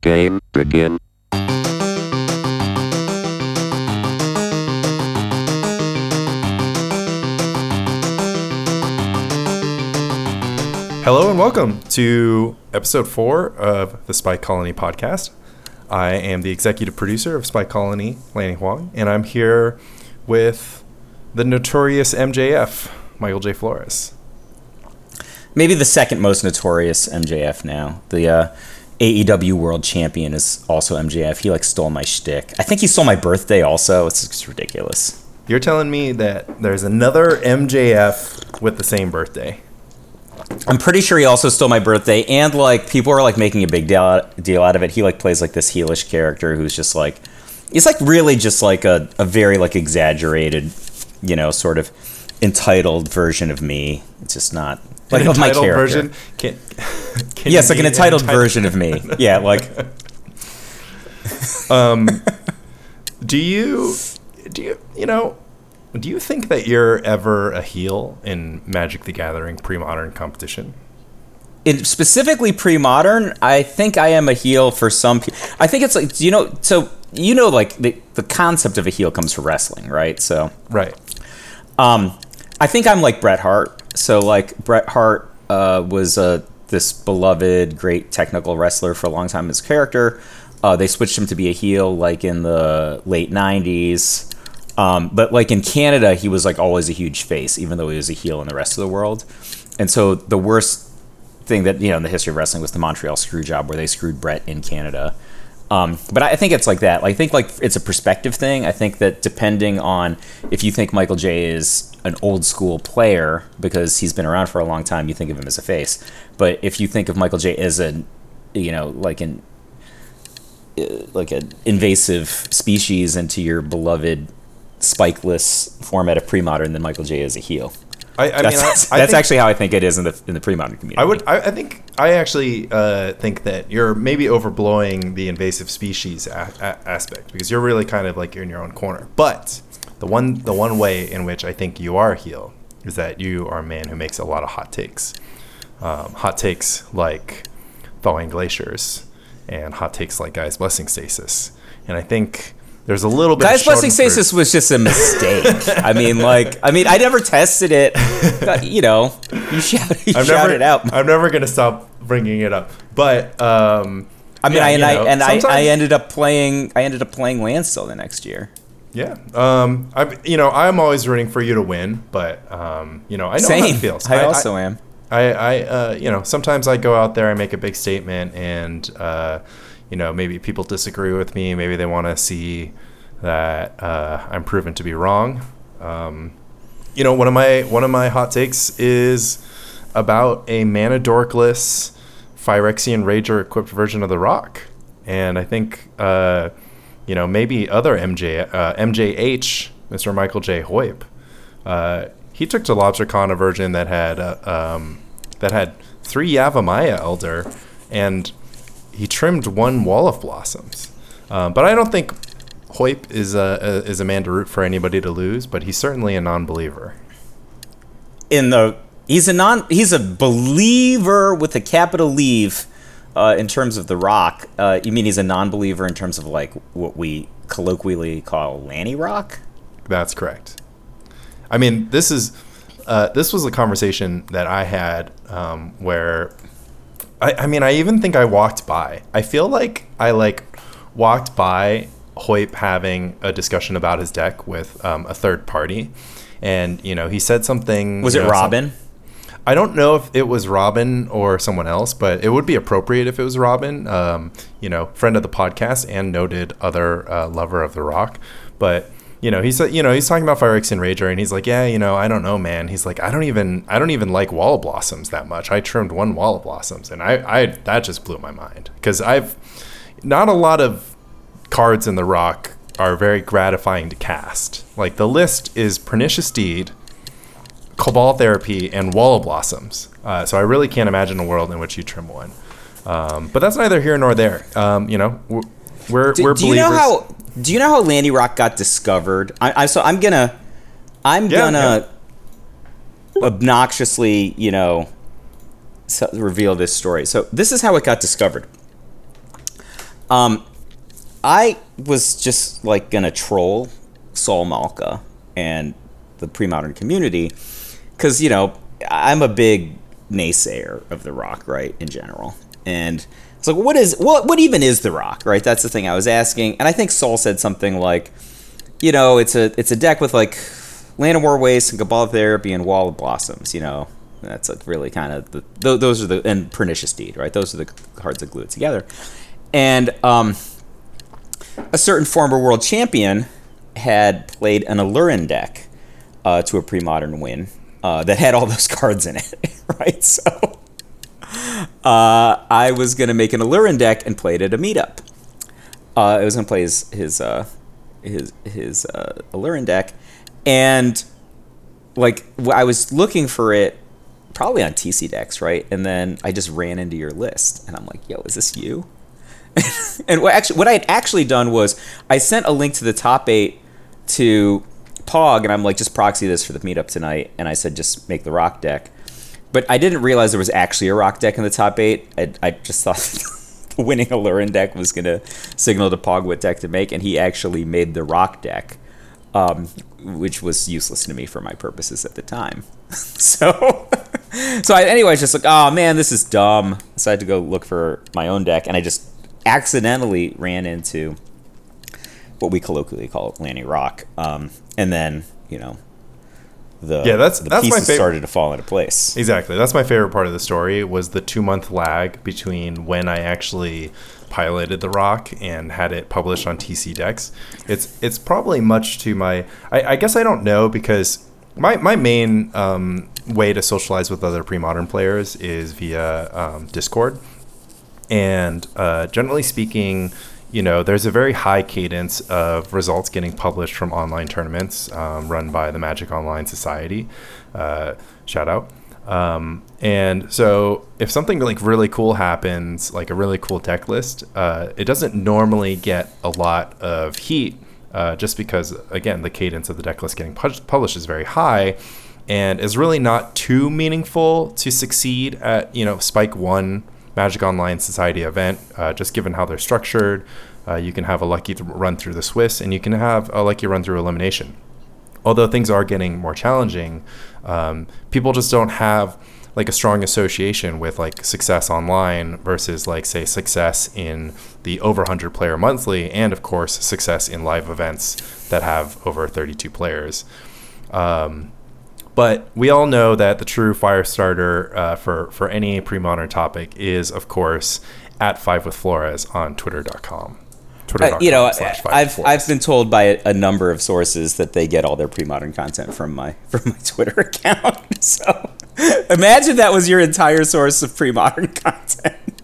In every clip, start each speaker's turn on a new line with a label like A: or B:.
A: Game begin.
B: Hello and welcome to episode four of the Spike Colony podcast. I am the executive producer of Spike Colony, Lanny Huang, and I'm here with the notorious MJF, Michael J. Flores.
C: maybe the second most notorious MJF now. The uh, AEW World Champion is also MJF. He like stole my shtick. I think he stole my birthday also. It's just ridiculous.
B: You're telling me that there's another MJF with the same birthday.
C: I'm pretty sure he also stole my birthday, and like people are like making a big deal deal out of it. He like plays like this heelish character who's just like, he's like really just like a, a very like exaggerated, you know, sort of entitled version of me. It's just not like
B: An
C: of my
B: entitled
C: character.
B: version. Can, can
C: Yes, like an entitled version of me. Yeah, like um,
B: Do you, do you, you know, do you think that you're ever a heel in Magic the Gathering pre-modern competition?
C: in specifically pre-modern, I think I am a heel for some people. I think it's like you know, so you know, like the the concept of a heel comes from wrestling, right? So,
B: Right.
C: um, I think I'm like Bret Hart. So like Bret Hart uh, was uh, this beloved, great technical wrestler for a long time. His character, uh, they switched him to be a heel like in the late '90s. Um, but like in Canada, he was like always a huge face, even though he was a heel in the rest of the world. And so the worst thing that you know in the history of wrestling was the Montreal screw job, where they screwed Bret in Canada. Um, but I think it's like that. I think like it's a perspective thing. I think that depending on if you think Michael J is an old school player because he's been around for a long time, you think of him as a face. But if you think of Michael J as a, you know, like an uh, like an invasive species into your beloved spikeless format of pre-modern, then Michael J is a heel.
B: I, I
C: That's,
B: mean, I,
C: that's
B: think-
C: actually how I think it is in the in the pre-modern community.
B: I would. I, I think. I actually uh, think that you're maybe overblowing the invasive species a- a- aspect because you're really kind of like you're in your own corner. But the one, the one way in which I think you are a heel is that you are a man who makes a lot of hot takes. Um, hot takes like thawing glaciers, and hot takes like Gaea's Blessing stasis. And I think there's a little bit.
C: Guys,
B: Schadenfreude-
C: stasis was just a mistake. I mean, like, I mean, I never tested it. But, you know, you shout, you
B: I'm
C: shout
B: never,
C: it out.
B: I'm never gonna stop bringing it up. But um,
C: I mean,
B: yeah,
C: I, and
B: you
C: I
B: know,
C: and I, I ended up playing. I ended up playing Landstill the next year.
B: Yeah. Um. I. You know, I'm always rooting for you to win, but um. You know, I know how it feels.
C: I also am.
B: I. I. Uh. You know, sometimes I go out there, I make a big statement, and uh, you know, maybe people disagree with me. Maybe they want to see that uh, I'm proven to be wrong. Um. You know, one of my one of my hot takes is about a Manadorkless Phyrexian Rager equipped version of the Rock, and I think. Uh, you know, maybe other MJ, uh, MJH, Mr. Michael J. Hoyp, uh, he took to LobsterCon a version that had uh, um, that had three Yavimaya Elder, and trimmed one Wall of Blossoms. Um, but I don't think Hoyp is a, a is a man to root for anybody to lose, but he's certainly a non-believer.
C: In the he's a non he's a believer with a capital leave. Uh, in terms of the Rock, uh, you mean he's a non-believer in terms of like what we colloquially call Lanny Rock?
B: That's correct. I mean, this is uh, this was a conversation that I had um, where I, I mean, I even think I walked by. I feel like I like walked by Hoyp having a discussion about his deck with um, a third party, and you know, he said something.
C: Was it
B: know, some-
C: Robin?
B: I don't know if it was Robin or someone else, but it would be appropriate if it was Robin. Um, you know, friend of the podcast and noted other uh, lover of the rock. But you know, he's you know he's talking about Phyrexian Rager, and he's like, yeah, you know, I don't know, man. He's like, I don't even I don't even like Wall of Blossoms that much. I trimmed one Wall of Blossoms, and I, I that just blew my mind because I've not a lot of cards in the rock are very gratifying to cast. Like the list is Pernicious Deed, Cabal Therapy, and Wall of Blossoms. Uh, so I really can't imagine a world in which you trim one. Um, but that's neither here nor there. Um, you know, we're
C: Do,
B: we're
C: do you know how? Do you know how Lanny Rock got discovered? I, I so I'm gonna, I'm
B: Yeah,
C: gonna obnoxiously, you know, reveal this story. So this is how it got discovered. Um, I was just like gonna troll Saul Malka and the pre-modern community because you know I'm a big naysayer of the Rock, right, in general, and it's like, what is what what even is the Rock, right? That's the thing I was asking, and I think Saul said something like, you know, it's a it's a deck with like Llanowar Waste and Cabal Therapy and Wall of Blossoms, you know. That's like really kind of the th- those are the and Pernicious Deed, right? Those are the cards that glue it together. And um, a certain former world champion had played an Aluren deck uh, to a pre-modern win uh, that had all those cards in it, right? So uh, I was gonna make an Aluren deck and play it at a meetup. Uh, I was gonna play his his uh, his his uh, deck, and like I was looking for it probably on TC decks, right? And then I just ran into your list, and I'm like, "Yo, is this you?" and what actually what I had actually done was I sent a link to the top eight to Pog, and I'm like, just proxy this for the meetup tonight, and I said just make the rock deck. But I didn't realize there was actually a rock deck in the top eight. I, I just thought the winning Aluren deck was gonna signal to Pog what deck to make, and he actually made the rock deck, um, which was useless to me for my purposes at the time. so, so I, anyway, I was just like, oh man, this is dumb. So I had to go look for my own deck, and I just accidentally ran into what we colloquially call Lanny Rock, um, and then you know the
B: Yeah, that's-
C: the
B: that's my
C: pieces
B: fav-
C: started to fall into place.
B: Exactly. That's my favorite part of the story was the two month lag between when I actually piloted the rock and had it published on TC Decks. It's it's probably much to my I, I guess I don't know because my my main um, way to socialize with other pre modern players is via um, Discord. And uh, generally speaking, you know, there's a very high cadence of results getting published from online tournaments um, run by the Magic Online Society. Uh, shout out. Um, and so, if something like really cool happens, like a really cool deck list, uh, it doesn't normally get a lot of heat, uh, just because again the cadence of the deck list getting pu- published is very high, and is really not too meaningful to succeed at you know Spike One Magic Online Society event, uh, just given how they're structured. Uh, you can have a lucky run through the Swiss, and you can have a lucky run through elimination. Although things are getting more challenging, um, people just don't have like a strong association with like success online versus like say success in the over 100 player monthly and of course success in live events that have over 32 players um, but we all know that the true fire starter uh, for for any pre-modern topic is, of course, at Five with Flores on Twitter.com. Twitter.com
C: Uh, you know, I've. I've been told by a, a number of sources that they get all their pre-modern content from my from my Twitter account. So imagine that was your entire source of pre-modern content.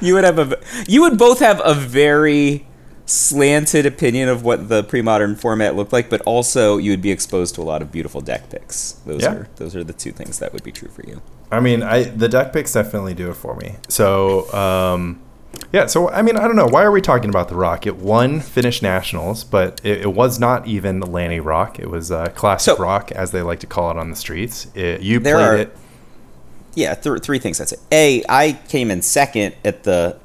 C: You would have a you would both have a very slanted opinion of what the pre-modern format looked like, but also you would be exposed to a lot of beautiful deck picks. Those
B: Yeah.
C: are those are the two things that would be true for you.
B: I mean, I the deck picks definitely do it for me. So, um, yeah. So, I mean, I don't know. Why are we talking about the Rock? It won Finnish Nationals, but it, it was not even Lanny Rock. It was uh, Classic
C: So-
B: Rock, as they like to call it on the streets. It, you played
C: are-
B: it.
C: Yeah, th- three things. That's it. A, I came in second at the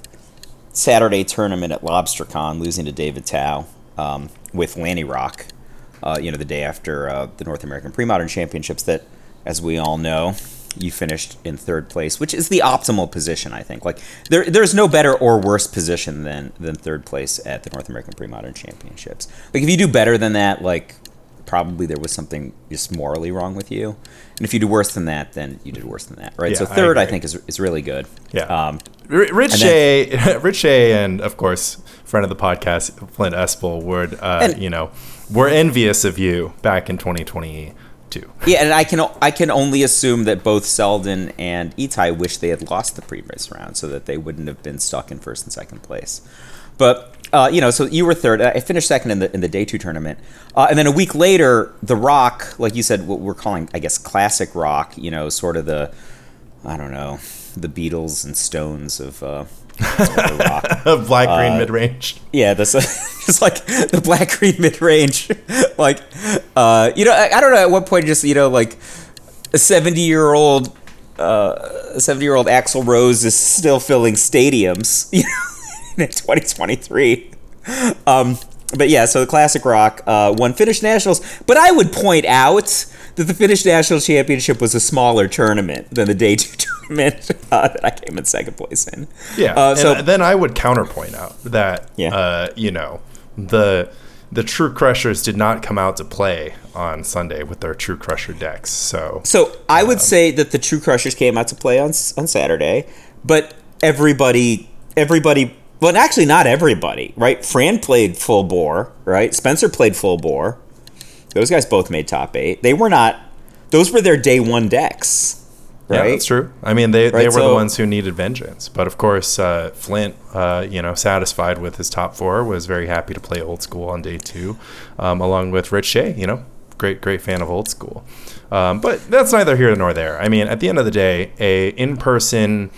C: Saturday tournament at LobsterCon, losing to David Tao um, with Lanny Rock. Uh, you know, the day after uh, the North American Pre-Modern Championships. That, as we all know, you finished in third place, which is the optimal position. I think. Like there, there's no better or worse position than than third place at the North American Pre-Modern Championships. Like if you do better than that, like probably there was something just morally wrong with you. And if you do worse than that, then you did worse than that, right?
B: Yeah,
C: so third, I,
B: agree.
C: think, is, is really good.
B: Yeah.
C: Um,
B: R- Rich
C: And
B: Shea, Rich Shea, and of course, friend of the podcast, Flint Espel, would uh,
C: And-
B: you know were envious of you back in 2022.
C: yeah, and I can I can only assume that both Selden and Itai wish they had lost the previous round so that they wouldn't have been stuck in first and second place. But uh, you know, so you were third. I finished second in the in the day two tournament, uh, and then a week later, the Rock, like you said, what we're calling, I guess, classic rock. You know, sort of the, I don't know, the Beatles and Stones of, uh, of.
B: Black
C: Uh,
B: green mid range.
C: Yeah, that's just like the black green mid range. like, uh, you know, I, I don't know. At what point, just you know, like a seventy year old, uh, seventy year old Axl Rose is still filling stadiums. You know, in 2023. Um, but yeah, so the Classic Rock uh, won Finnish Nationals. But I would point out that the Finnish National Championship was a smaller tournament than the Day 2 tournament uh, that I came in second place in.
B: Yeah.
C: Uh, so
B: then I would counterpoint out that,
C: Yeah.
B: uh, you know, the the True Crushers did not come out to play on Sunday with their True Crusher decks. So
C: So I would say that the True Crushers came out to play on on Saturday, but everybody, everybody, well, actually not everybody, right? Fran played full bore, right? Spencer played full bore. Those guys both made top eight. They were not; those were their day one decks,
B: Yeah,
C: right?
B: that's true. I mean, they, they were
C: so-
B: the ones who needed vengeance. But of course, uh, Flint, uh, you know, satisfied with his top four, was very happy to play old school on day two, um, along with Rich Shea, you know, great, great fan of old school. Um, but that's neither here nor there. I mean, at the end of the day, a in person,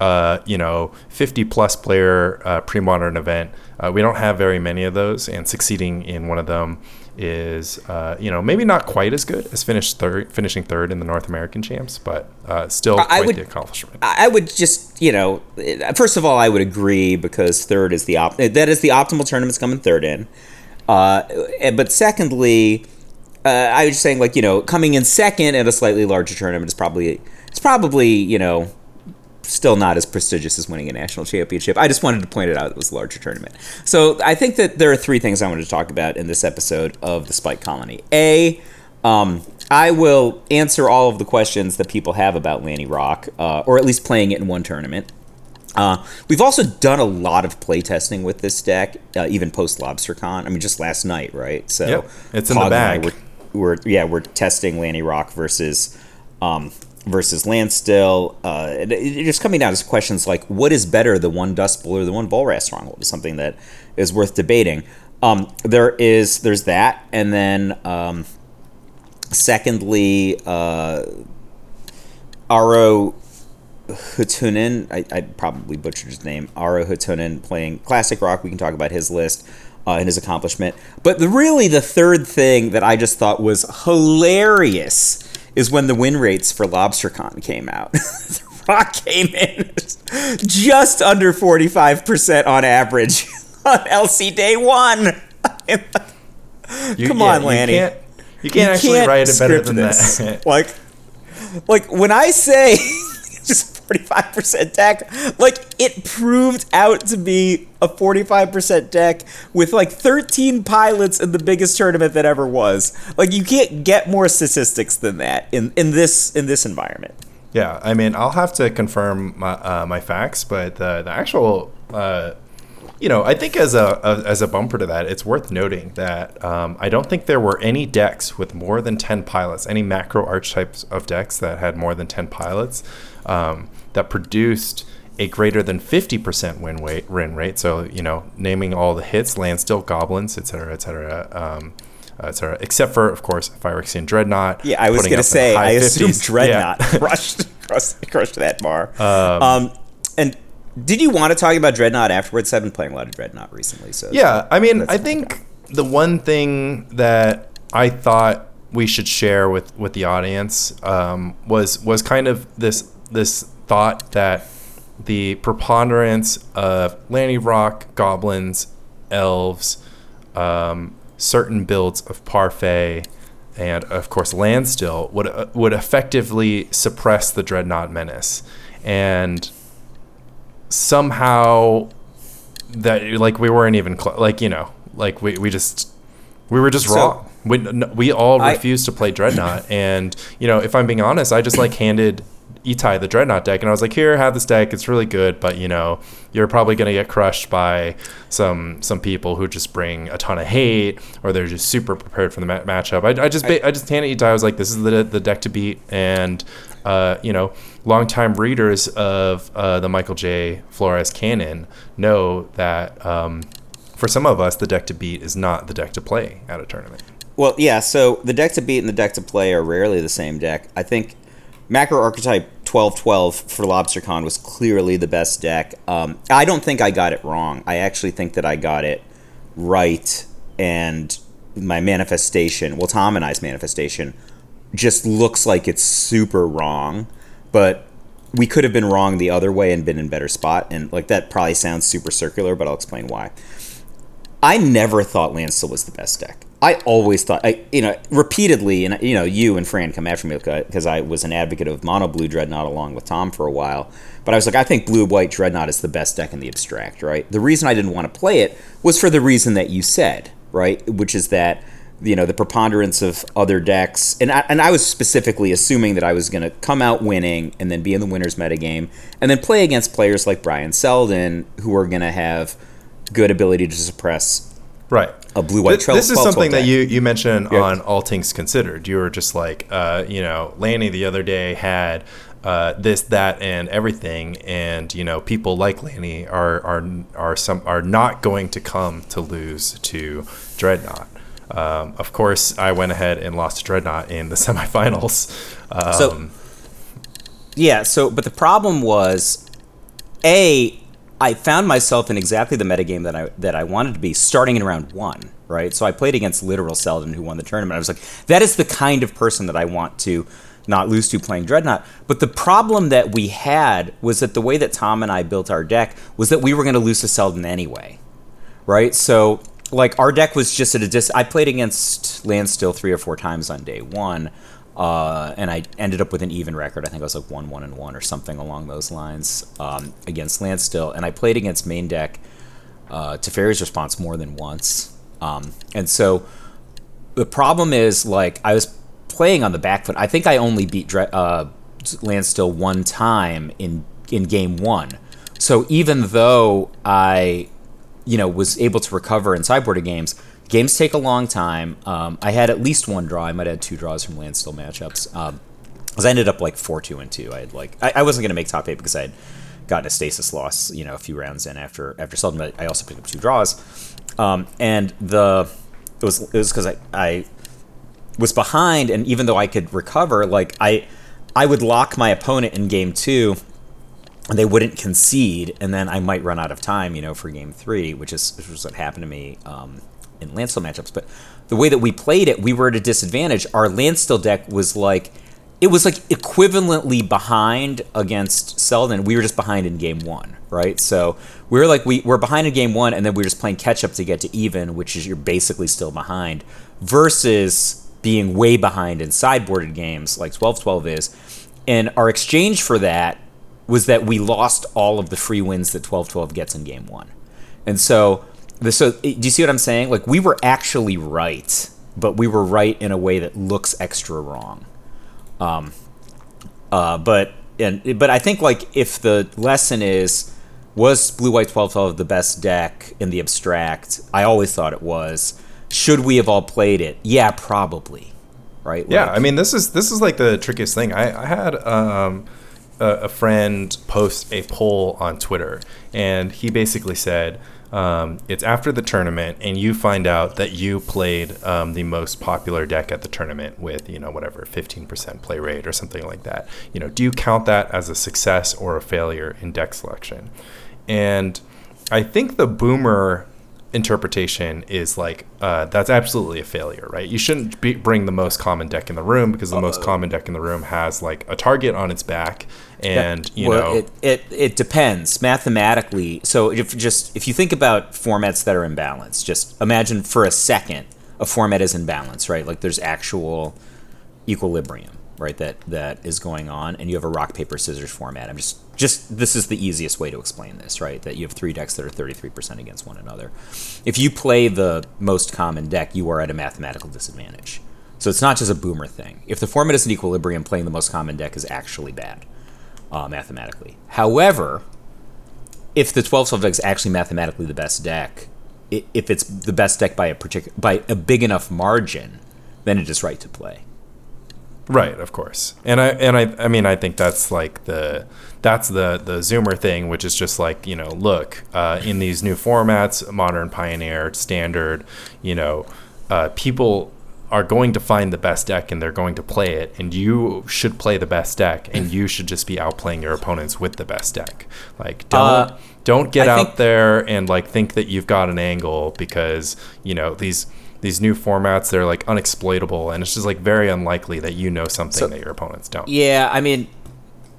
B: uh, you know, 50 plus player uh, pre modern event, uh, we don't have very many of those, and succeeding in one of them is uh, you know maybe not quite as good as finish third, finishing third in the North American champs, but uh, still
C: I
B: quite
C: would-
B: the accomplishment.
C: I would just, you know, first of all, I would agree because third is the op- that is the optimal tournament's coming third in. Uh, but secondly, uh, I was just saying, like, you know, coming in second at a slightly larger tournament is probably it's probably you know still not as prestigious as winning a national championship. I just wanted to point it out; it was a larger tournament. So I think that there are three things I wanted to talk about in this episode of the Spike Colony. A, um, I will answer all of the questions that people have about Lanny Rock, uh, or at least playing it in one tournament. Uh, we've also done a lot of playtesting with this deck, uh, even post LobsterCon. I mean, just last night, right? So
B: Yep, it's in the
C: Cog and I
B: bag.
C: were- we're yeah we're testing Lanny Rock versus um, versus Landstill. Uh, just coming down to questions like what is better, the one Dust Bowl or the one Volrath Stronghold, is something that is worth debating. Um, there is there's that, and then um, secondly, uh, Aro Hutunen, I, I probably butchered his name, Aro Hutunen playing classic rock. We can talk about his list uh, and his accomplishment. But the, really, the third thing that I just thought was hilarious is when the win rates for LobsterCon came out. the rock came in just under 45% on average on LC day one.
B: You-
C: come
B: yeah,
C: on, Lanny.
B: You can't, you can't actually write it better than
C: this.
B: that.
C: like, like when I say just forty five percent deck, like it proved out to be a forty five percent deck with like thirteen pilots in the biggest tournament that ever was. Like you can't get more statistics than that in in this in this environment.
B: Yeah, I mean, I'll have to confirm my uh, my facts, but the the actual, uh, you know, I think as a, a as a bumper to that, it's worth noting that um, I don't think there were any decks with more than ten pilots, any macro archetypes of decks that had more than ten pilots um, that produced a greater than 50% win rate, win rate. So, you know, naming all the hits, Landstill, Goblins, etc., cetera, et cetera, um, et cetera, except for, of course, Phyrexian Dreadnought.
C: Yeah, I was
B: up in
C: say I assume
B: 50s.
C: Dreadnought
B: Yeah.
C: crushed crushed crushed that bar. Um, and did you want to talk about Dreadnought afterwards? I've been playing a lot of Dreadnought recently, so
B: Yeah, I mean, I think the one thing that I thought we should share with with the audience um, was was kind of this this thought that the preponderance of Lanny Rock, goblins, elves, um, certain builds of Parfait, and of course Landstill would uh, would effectively suppress the Dreadnought menace, and somehow that like we weren't even cl- like you know like we, we just we were just
C: So-
B: wrong. We, we all
C: I-
B: refused to play dreadnought and you know if i'm being honest i just like handed Itai the dreadnought deck and i was like here have this deck. It's really good but you know you're probably going to get crushed by some some people who just bring a ton of hate or they're just super prepared for the ma- matchup. I, I just ba- I just handed Itai i was like this is the, the deck to beat and uh, you know, longtime readers of uh, the Michael J. Flores canon know that um, for some of us, the deck to beat is not the deck to play at a tournament.
C: Well, yeah. So the deck to beat and the deck to play are rarely the same deck. I think macro archetype twelve twelve for LobsterCon was clearly the best deck. Um, I don't think I got it wrong. I actually think that I got it right, and my manifestation, well, Tom and I's manifestation, just looks like it's super wrong. But we could have been wrong the other way and been in better spot. And like that probably sounds super circular, but I'll explain why. I never thought Landstill was the best deck. I always thought, I, you know, repeatedly, and you know, you and Fran come after me because I was an advocate of mono blue dreadnought along with Tom for a while. But I was like, I think blue white dreadnought is the best deck in the abstract, right? The reason I didn't want to play it was for the reason that you said, right? Which is that you know the preponderance of other decks, and I, and I was specifically assuming that I was going to come out winning and then be in the winners metagame, and then play against players like Brian Selden who are going to have good ability to suppress
B: right
C: a blue white.
B: This, this is something that you you mentioned yeah. on All Things Considered. You were just like, uh, you know, Lanny the other day had. Uh, this, that, and everything, and you know, people like Lanny are are are some are not going to come to lose to Dreadnought. Um, of course, I went ahead and lost to Dreadnought in the semifinals. Um,
C: so, yeah. So, but the problem was, a, I found myself in exactly the metagame that I that I wanted to be, starting in round one. Right. So I played against literal Selden, who won the tournament. I was like, that is the kind of person that I want to not lose to playing Dreadnought. But the problem that we had was that the way that Tom and I built our deck was that we were going to lose to Selden anyway. Right. So like our deck was just at a dis. I played against Landstill three or four times on day one, uh, and I ended up with an even record. I think I was like one, one, and one, or something along those lines um, against Landstill. And I played against main deck uh, Teferi's response more than once. Um, and so the problem is like I was playing on the back foot. I think I only beat uh, Landstill one time in in game one. So even though I you know, was able to recover in sideboarded games. Games take a long time. Um, I had at least one draw. I might have had two draws from Landstill matchups. Um, because I ended up like four two and two. I had like I, I wasn't gonna make top eight because I had gotten a stasis loss, you know, a few rounds in after after Selden, but I also picked up two draws. Um, and the it was it was because I, I was behind, and even though I could recover, like I I would lock my opponent in game two they wouldn't concede, and then I might run out of time, you know, for game three, which is which was what happened to me um, in Landstill matchups. But the way that we played it, we were at a disadvantage. Our Landstill deck was like it was like equivalently behind against Selden. We were just behind in game one, right? So we were like we were behind in game one, and then we were just playing catch up to get to even, which is you're basically still behind, versus being way behind in sideboarded games like 12-12 is. And our exchange for that was that we lost all of the free wins that 12-12 gets in game one. And so, so do you see what I'm saying? Like we were actually right, but we were right in a way that looks extra wrong. Um, uh, but and but I think like if the lesson is was blue white 12-12 the best deck in the abstract? I always thought it was. Should we have all played it? Yeah, probably. Right?
B: Yeah, like, I mean this is this is like the trickiest thing. I, I had um a, friend post a poll on Twitter, and he basically said, um, it's after the tournament, and you find out that you played um, the most popular deck at the tournament with, you know, whatever, 15% play rate or something like that. You know, do you count that as a success or a failure in deck selection? And I think the boomer interpretation is like uh, that's absolutely a failure, right? You shouldn't be, bring the most common deck in the room because the Uh-oh. most common deck in the room has like a target on its back, and you well,
C: know, it, it it depends. Mathematically. So if just if you think about formats that are in balance, just imagine for a second a format is in balance, right? Like there's actual equilibrium right that that is going on and you have a rock paper scissors format. I'm just just this is the easiest way to explain this right? That you have three decks that are 33% against one another. If you play the most common deck you are at a mathematical disadvantage. So it's not just a boomer thing. If the format is in equilibrium playing the most common deck is actually bad uh, mathematically however if the 12 12 deck is actually mathematically the best deck if it's the best deck by a particular by a big enough margin then it is right to play
B: Right, of course. And I and I I mean I think that's like the that's the the zoomer thing which is just like, you know, look, uh, in these new formats, modern pioneer, standard, you know, uh, people are going to find the best deck and they're going to play it and you should play the best deck and you should just be outplaying your opponents with the best deck. Like don't uh, don't get I out there and like think that you've got an angle because, you know, these these new formats they're like unexploitable and it's just like very unlikely that you know something so, that your opponents don't
C: yeah i mean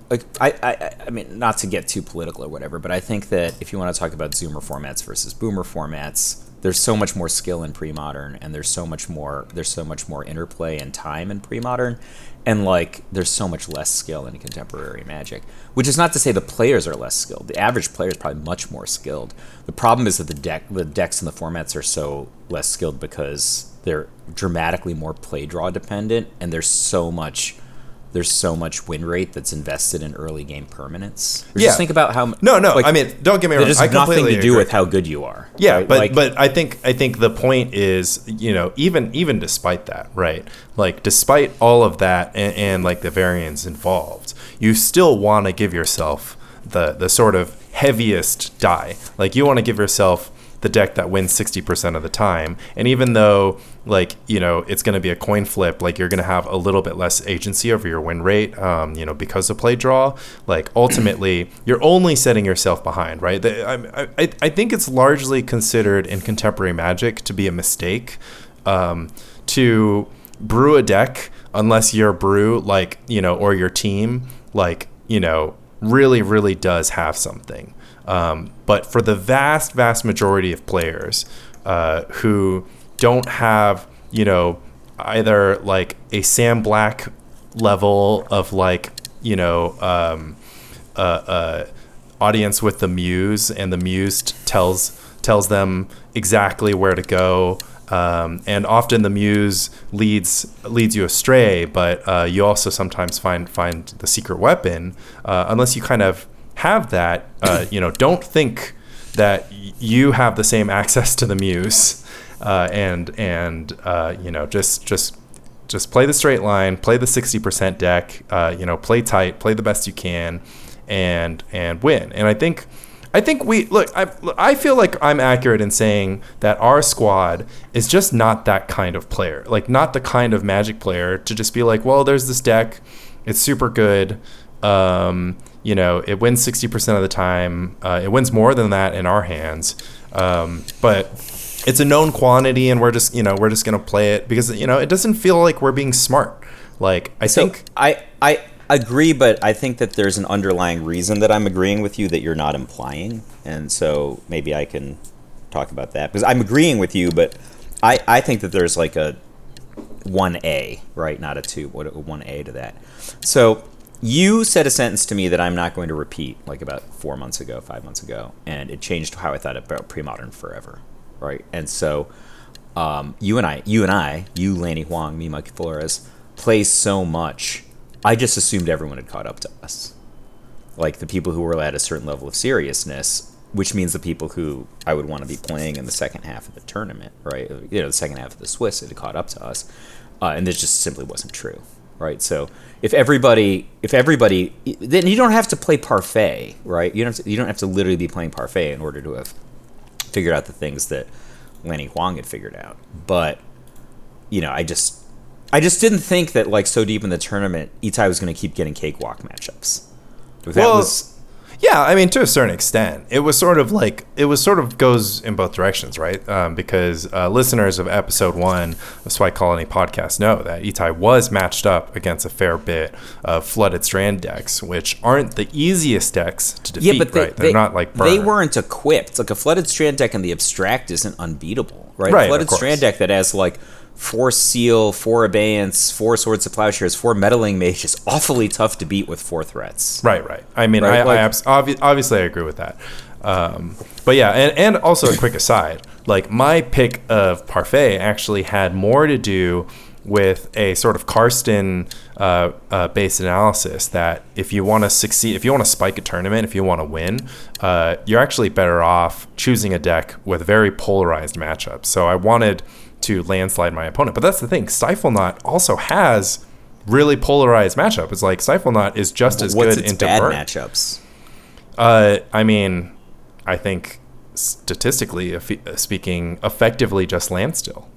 C: like I, I I mean not to get too political or whatever, but I think that if you want to talk about Zoomer formats versus Boomer formats, there's so much more skill in pre-modern, and there's so much more there's so much more interplay and time in pre-modern, and like there's so much less skill in contemporary Magic. Which is not to say the players are less skilled. The average player is probably much more skilled. The problem is that the deck the decks and the formats are so less skilled because they're dramatically more play draw dependent, and there's so much there's so much win rate that's invested in early game permanence. Or
B: Yeah.
C: Just think about how
B: No, no.
C: like,
B: I mean, don't get me
C: it
B: wrong.
C: has
B: I
C: nothing to do
B: agree.
C: with how good you are.
B: Yeah,
C: right?
B: but
C: Like,
B: but I think I think the point is, you know, even even despite that, right? Like despite all of that and, and like the variance involved, you still want to give yourself the the sort of heaviest die. Like you want to give yourself the deck that wins 60% of the time. And even though like, you know, it's going to be a coin flip, like you're going to have a little bit less agency over your win rate um, you know, because of play draw, like ultimately you're only setting yourself behind, right? The, I, I, I think it's largely considered in contemporary magic to be a mistake um, to brew a deck unless your brew like, you know, or your team like, you know, really, really does have something. Um, but for the vast, vast majority of players uh, who don't have, you know, either like a Sam Black level of like, you know, um, uh, uh, audience with the muse, and the muse tells tells them exactly where to go. Um, and often the muse leads leads you astray, but uh, you also sometimes find find the secret weapon. Uh, unless you kind of have that, uh, you know, don't think that you have the same access to the muse, uh, and and uh, you know, just just just play the straight line, play the sixty percent deck, uh, you know, play tight, play the best you can, and and win. And I think. I think we look. I, I feel like I'm accurate in saying that our squad is just not that kind of player. Like, not the kind of Magic player to just be like, well, there's this deck, it's super good. Um, you know, it wins 60% of the time. Uh, it wins more than that in our hands. Um, but it's a known quantity, and we're just, you know, we're just gonna play it because you know it doesn't feel like we're being smart. Like, I
C: So
B: think
C: I I agree, but I think that there's an underlying reason that I'm agreeing with you that you're not implying, and so maybe I can talk about that because I'm agreeing with you, but I I think that there's like a one A right, not a two, what a one A to that. So you said a sentence to me that I'm not going to repeat, like about four months ago, five months ago, and it changed how I thought about pre-modern forever, right? And so um, you and I, you and I, you, Lanny Huang, me, Mike Flores, play so much. I just assumed everyone had caught up to us, like the people who were at a certain level of seriousness, which means the people who I would want to be playing in the second half of the tournament, right? You know, the second half of the Swiss had caught up to us, uh, and this just simply wasn't true, right? So if everybody, if everybody, then you don't have to play parfait, right? You don't, have to, you don't have to literally be playing parfait in order to have figured out the things that Lanny Huang had figured out. But you know, I just I just didn't think that like so deep in the tournament, Itai was going to keep getting cakewalk matchups. That
B: Well,
C: was
B: Yeah, I mean, to a certain extent, it was sort of like it was sort of goes in both directions, right? Um, because uh, listeners of episode one of Spike Colony podcast know that Itai was matched up against a fair bit of flooded strand decks, which aren't the easiest decks to defeat.
C: yeah, but they,
B: right? They're
C: they,
B: not like
C: they weren't equipped. Like a flooded strand deck in the abstract isn't unbeatable, right?
B: Right,
C: a flooded strand deck that has like four seal, four abeyance, four swords of plowshares, four meddling mage is awfully tough to beat with four threats.
B: Right, right. I mean,
C: Right,
B: I,
C: like-
B: I abs- obvi- obviously I agree with that. Um, but yeah, and, and also a quick aside, like my pick of Parfait actually had more to do with a sort of Karsten uh, uh, based analysis that if you want to succeed, if you want to spike a tournament, if you want to win, uh, you're actually better off choosing a deck with very polarized matchups. So I wanted to landslide my opponent. But that's the thing, Stiflenought also has really polarized matchup. It's like Stiflenought is just as
C: What's
B: good
C: its
B: into
C: bad
B: burn.
C: matchups?
B: Uh, I mean, I think statistically speaking, effectively just Landstill.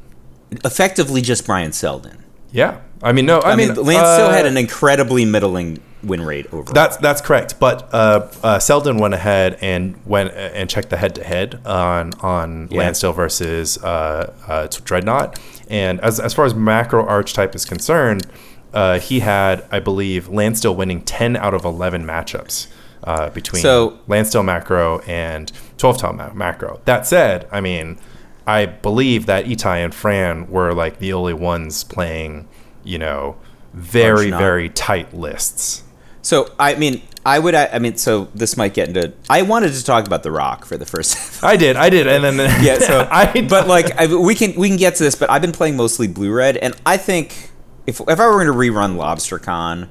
C: Effectively, just Brian Selden.
B: Yeah, I mean, no, I,
C: I,
B: mean,
C: mean, Landstill
B: uh,
C: had an incredibly middling win rate over.
B: That's that's correct, but uh, uh, Selden went ahead and went and checked the head to head on on
C: Yeah.
B: Landstill versus uh, uh, Dreadnought, and as as far as macro archetype is concerned, uh, he had, I believe, Landstill winning 10 out of 11 matchups uh, between
C: So-
B: Landstill macro and 12 tile ma- macro. That said, I mean, I believe that Itai and Fran were like the only ones playing, you know, very, very tight lists.
C: So I mean, I would. I mean, so this might get into. I wanted to talk about The Rock for the first.
B: I did, I did, and then
C: yeah. So
B: I,
C: but like I, we can we can get to this. But I've been playing mostly blue red, and I think if if I were going to rerun LobsterCon,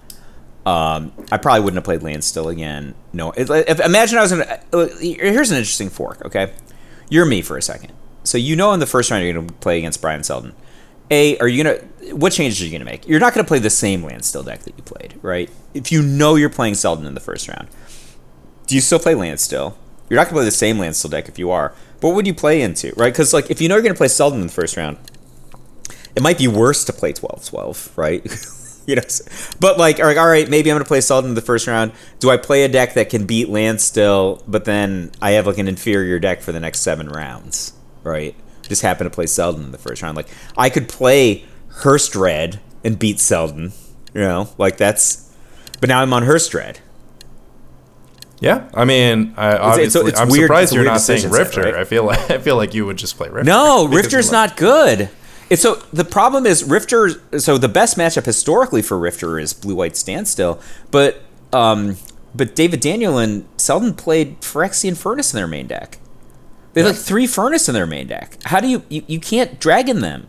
C: um, I probably wouldn't have played Landstill again. No, if, if, imagine I was going to. Here's an interesting fork. Okay, you're me for a second. So you know in the first round you're going to play against Brian Selden. A, are you gonna? What changes are you gonna make? You're not gonna play the same Landstill deck that you played, right? If you know you're playing Selden in the first round, do you still play Landstill? You're not gonna play the same Landstill deck if you are. What would you play into, right? Because like if you know you're gonna play Selden in the first round, it might be worse to play 12-12, right? you know, but like, all right, all right, maybe I'm gonna play Selden in the first round. Do I play a deck that can beat Landstill, but then I have like an inferior deck for the next seven rounds, right? Just happened to play Selden in the first round. Like I could play Hurst Red and beat Selden, you know, like that's. But now I'm on Hurst Red.
B: yeah, I mean, I, obviously,
C: it's
B: I'm
C: weird-
B: surprised
C: it's
B: you're not saying
C: decision set,
B: Rifter.
C: right?
B: I feel like I feel like you would just play Rifter.
C: No, Rifter's not good. It's so the problem is Rifter. So the best matchup historically for Rifter is Blue White Standstill, but um, but David Daniel and Selden played Phyrexian Furnace in their main deck. They have like three Furnace in their main deck. How do you you, you can't Dragon them?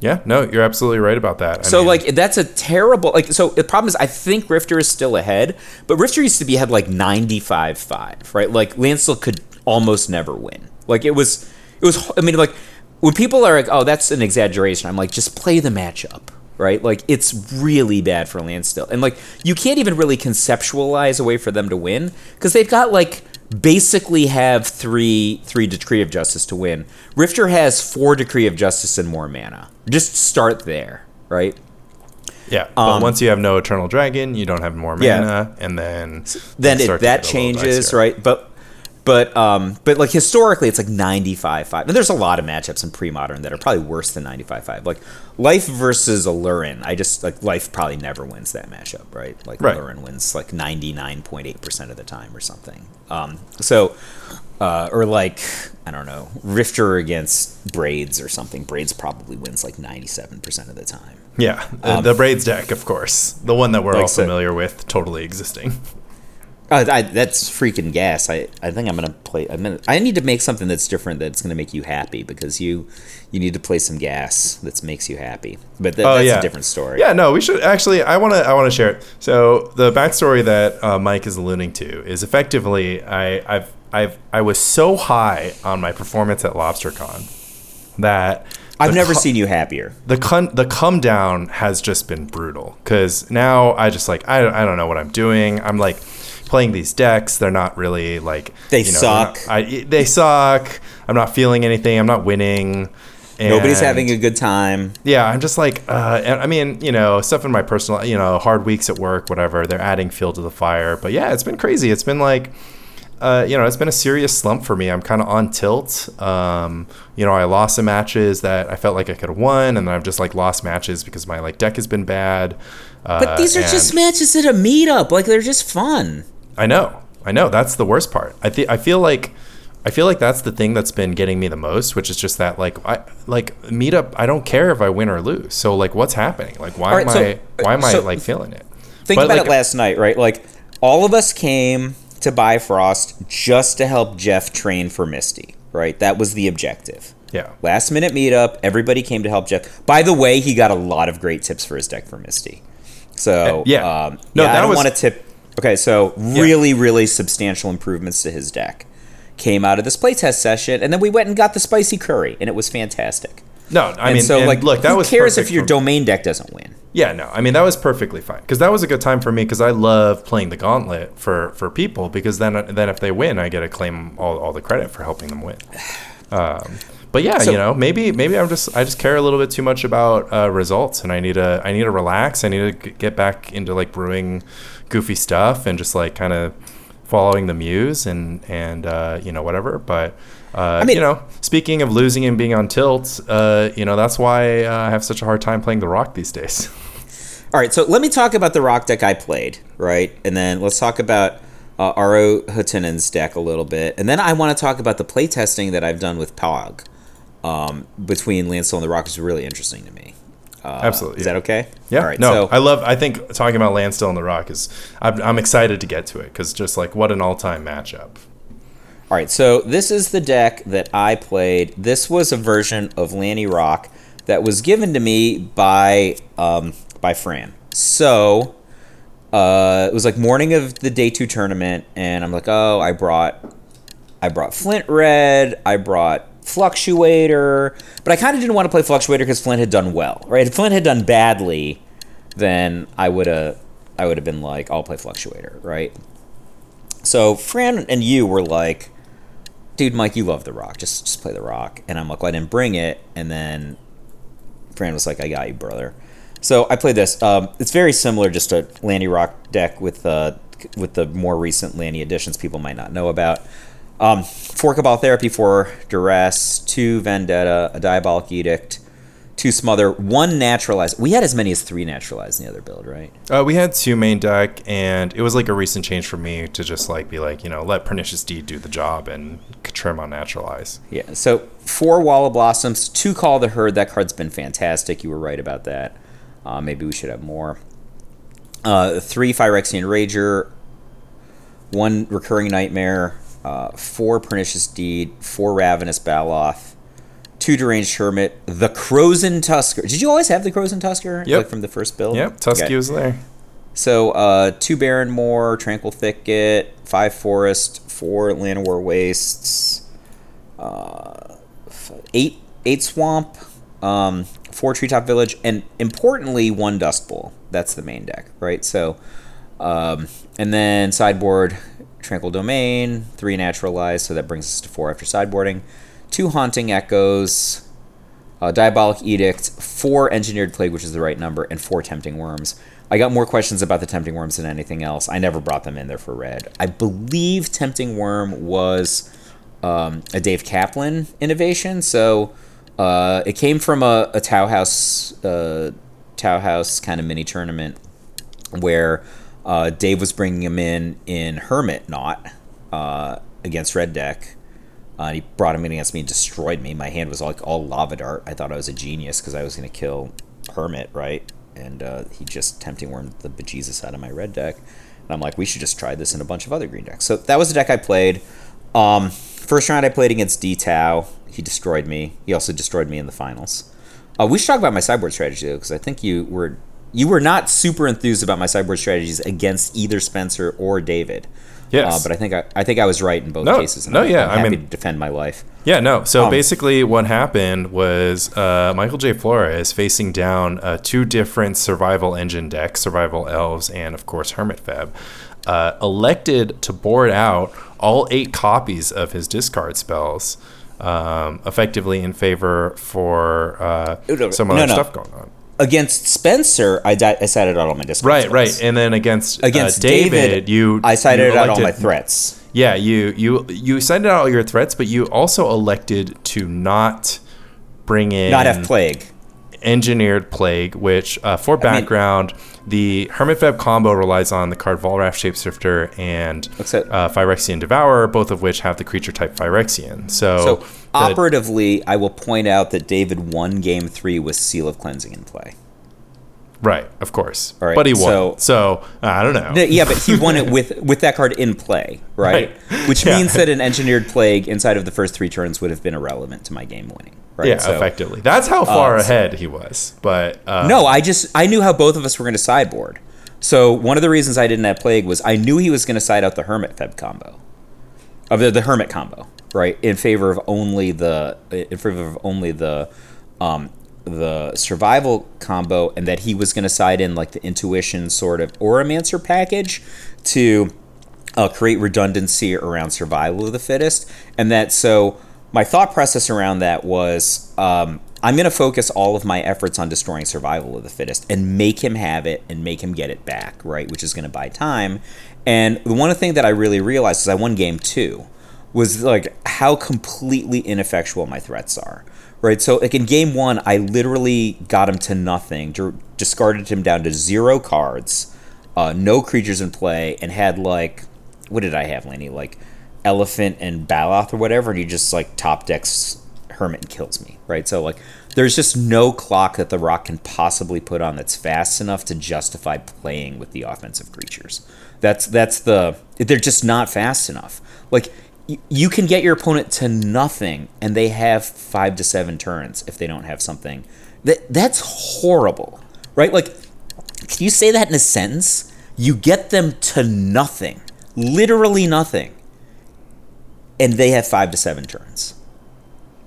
B: Yeah, no, you're absolutely right about that. I
C: So
B: mean,
C: like that's a terrible like so the problem is I think Rifter is still ahead, but Rifter used to be had like 95-5, right? Like Landstill could almost never win. Like it was it was I mean like when people are like, "Oh, that's an exaggeration." I'm like, "Just play the matchup." Right? Like it's really bad for Landstill. And like you can't even really conceptualize a way for them to win cuz they've got like basically have 3 3 decree of justice to win. Rifter has 4 decree of justice and more mana. Just start there, right?
B: yeah, but once you have no Eternal Dragon, you don't have more mana,
C: um, Yeah.
B: and then
C: then
B: it
C: it,
B: starts to
C: that
B: get a little
C: changes, right? But but um but like historically it's like 95 5 and there's a lot of matchups in pre-modern that are probably worse than 95 5 like life versus Aluren I just like life probably never wins that matchup right? Like
B: Right.
C: Aluren wins like 99.8% of the time or something. Um so uh, or like I don't know Rifter against Braids or something. Braids probably wins like 97% of the time.
B: Yeah, the, the Braids deck, of course, the one that we're
C: Um, like
B: all
C: so-
B: familiar with, totally existing.
C: Uh, I, that's freaking gas. I, I think I'm gonna play. I'm gonna, I need to make something that's different that's gonna make you happy because you you need to play some gas that makes you happy. But th-
B: Oh
C: that's
B: yeah,
C: a different story.
B: Yeah, no, we should actually. I want to. I want to share it. So the backstory that uh, Mike is alluding to is effectively, I, I've, I've, I was so high on my performance at LobsterCon that
C: I've never
B: co-
C: seen you happier.
B: the con- the come down has just been brutal because now I just like I, I don't know what I'm doing. I'm like playing these decks. They're not really like
C: They
B: they're
C: suck.
B: not- I, they suck. I'm not feeling anything. I'm not winning.
C: Nobody's having a good time.
B: yeah, I'm just like, uh, and I mean, you know, stuff in my personal, you know, hard weeks at work, whatever. They're adding fuel to the fire, but yeah, it's been crazy. It's been like, uh, you know, it's been a serious slump for me. I'm kind of on tilt. Um, you know, I lost some matches that I felt like I could have won, and then I've just like lost matches because my like deck has been bad. Uh,
C: But these are just matches at a meetup. Like they're just fun.
B: I know, I know. That's the worst part. I think I feel like. I feel like that's the thing that's been getting me the most, which is just that like I like meetup. I don't care if I win or lose. So like, what's happening? Like, why
C: right,
B: am
C: so-
B: I why am I like feeling it?
C: Think
B: But,
C: about
B: like,
C: it last night, right? Like all of us came to Bifrost just to help Jeff train for Misty, right? That was the objective.
B: Yeah,
C: Last minute meetup, everybody came to help Jeff. By the way, he got a lot of great tips for his deck for Misty. So
B: yeah.
C: um,
B: No,
C: yeah, I don't
B: was-
C: want to tip. Okay, so really, really substantial improvements to his deck came out of this playtest session, and then we went and got the spicy curry, and it was fantastic.
B: no, I
C: and
B: mean,
C: so like,
B: look, that
C: who
B: was
C: cares if your domain deck doesn't win?
B: Yeah, no, I mean that was perfectly fine because that was a good time for me because I love playing the gauntlet for for people because then then if they win, I get to claim all, all the credit for helping them win. Um, but yeah,
C: So-
B: you know, maybe maybe I'm just I just care a little bit too much about uh, results, and I need to I need to relax. I need to get back into like brewing goofy stuff and just like kind of following the muse and and uh, you know whatever. But uh,
C: mean-
B: you know, speaking of losing and being on tilt, uh, you know that's why uh, I have such a hard time playing the rock these days.
C: All right, so let me talk about the rock deck I played, right? And then let's talk about uh, Aro Hutinen's deck a little bit. And then I want to talk about the playtesting that I've done with Pog um, between Landstill and the Rock is really interesting to me. Uh,
B: Absolutely.
C: Is that okay?
B: Yeah.
C: All right,
B: no,
C: so
B: I love. I think talking about Landstill and the Rock is. I'm, I'm excited to get to it because just like what an all-time matchup.
C: All right, so this is the deck that I played. This was a version of Lanny Rock that was given to me by um, by Fran. So uh, it was like morning of the day two tournament, and I'm like, oh, I brought I brought Flint Red, I brought Fluctuator, but I kind of didn't want to play Fluctuator because Flint had done well, right? If Flint had done badly, then I would have I would have been like, I'll play Fluctuator, right? So Fran and you were like, dude, Mike, you love the rock. Just just play the rock. And I'm like, well, I didn't bring it. And then Fran was like, I got you, brother. So I played this. Um, it's very similar, just a Lanny Rock deck with uh, with the more recent Lanny additions people might not know about. Um, four Cabal Therapy, four Duress, two Vendetta, a Diabolic Edict, two Smother, one Naturalize. We had as many as three Naturalize in the other build, right?
B: Uh, we had two main deck, and it was like a recent change for me to just like be like, you know, let Pernicious Deed do the job and trim on Naturalize.
C: Yeah. So four Wall of Blossoms, two Call the Herd. That card's been fantastic. You were right about that. Uh, maybe we should have more. Uh, three Phyrexian Rager, one Recurring Nightmare, uh, four Pernicious Deed, four Ravenous Baloth, two Deranged Hermit, the Krosan Tusker. Did you always have the Krosan Tusker?
B: Yep.
C: Like from the first build?
B: Yep, Tusky
C: Okay.
B: was there.
C: So uh, two Barren Moor, Tranquil Thicket, five Forest, four Llanowar Wastes, uh, eight eight Swamp, um, four Treetop Village, and importantly one Dust Bowl. That's the main deck, right? So, um, and then sideboard Tranquil Domain, three Naturalized, so that brings us to four after sideboarding, two Haunting Echoes, Diabolic Edict, four Engineered Plague, which is the right number, and four Tempting Wurms. I got more questions about the Tempting Wurms than anything else. I never brought them in there for red. I believe Tempting Wurm was um, a Dave Kaplan innovation, so uh, it came from a, a Tau House, uh, Tau House kind of mini tournament where uh, Dave was bringing him in in Hermit Knot uh, against Red Deck. Uh, he brought him in against me and destroyed me. My hand was like all lava dart. I thought I was a genius because I was going to kill Hermit, right? And uh, he just tempting wormed the bejesus out of my red deck. And I'm like, we should just try this in a bunch of other green decks. So that was the deck I played. Um, first round I played against D Tau. He destroyed me. He also destroyed me in the finals. Uh, we should talk about my sideboard strategy though, because I think you were you were not super enthused about my sideboard strategies against either Spencer or David.
B: Yes.
C: Uh, but I think I, I think I was right in both
B: No,
C: cases.
B: no,
C: I'm,
B: yeah,
C: I'm
B: I
C: happy
B: mean-
C: to defend my life.
B: Yeah, no. So
C: Um,
B: basically, what happened was uh, Michael J. Flores facing down uh, two different survival engine decks, Survival Elves and, of course, Hermit Feb, uh, elected to board out all eight copies of his discard spells, um, effectively in favor for uh,
C: no,
B: some other
C: no.
B: stuff going on.
C: Against Spencer, I, di- I sided out all my discard
B: Right, right. And then against,
C: Against
B: uh, David,
C: David,
B: you
C: I cited
B: you
C: out all my threats.
B: Yeah, you you you cited out all your threats, but you also elected to not bring in
C: Not have plague.
B: engineered plague, which uh, for
C: mean-
B: background, the Hermit Feb combo relies on the card Volrath Shapeshifter and uh, Phyrexian Devourer, both of which have the creature type Phyrexian. So,
C: So operatively, I will point out that David won Game Three with Seal of Cleansing in play.
B: right, of course,
C: All right,
B: but he won.
C: so-
B: So, I don't know.
C: No, Yeah, but he won it with with that card in play, right?
B: Right.
C: Which
B: Yeah.
C: means that an engineered plague inside of the first three turns would have been irrelevant to my game winning. Right?
B: yeah,
C: So-
B: effectively. That's how far
C: so-
B: ahead he was. But uh,
C: No, I just I knew how both of us were going to sideboard. So one of the reasons I didn't have plague was I knew he was going to side out the hermit feb combo, of the, the hermit combo, right, in favor of only the in favor of only the um, the survival combo, and that he was going to side in like the intuition sort of oromancer package to uh, create redundancy around survival of the fittest, and that so my thought process around that was um, I'm going to focus all of my efforts on destroying survival of the fittest and make him have it and make him get it back, right? Which is going to buy time. And the one thing that I really realized is I won game two. was like how completely ineffectual my threats are. Right, so like in game one, I literally got him to nothing, discarded him down to zero cards, uh, no creatures in play, and had like, what did I have, Lanny? Like elephant and Baloth or whatever, and he just like top decks Hermit and kills me. Right, so like there's just no clock that the rock can possibly put on that's fast enough to justify playing with the offensive creatures. That's that's the they're just not fast enough. Like you can get your opponent to nothing and they have five to seven turns if they don't have something that that's horrible right like can you say that in a sentence you get them to nothing literally nothing and they have five to seven turns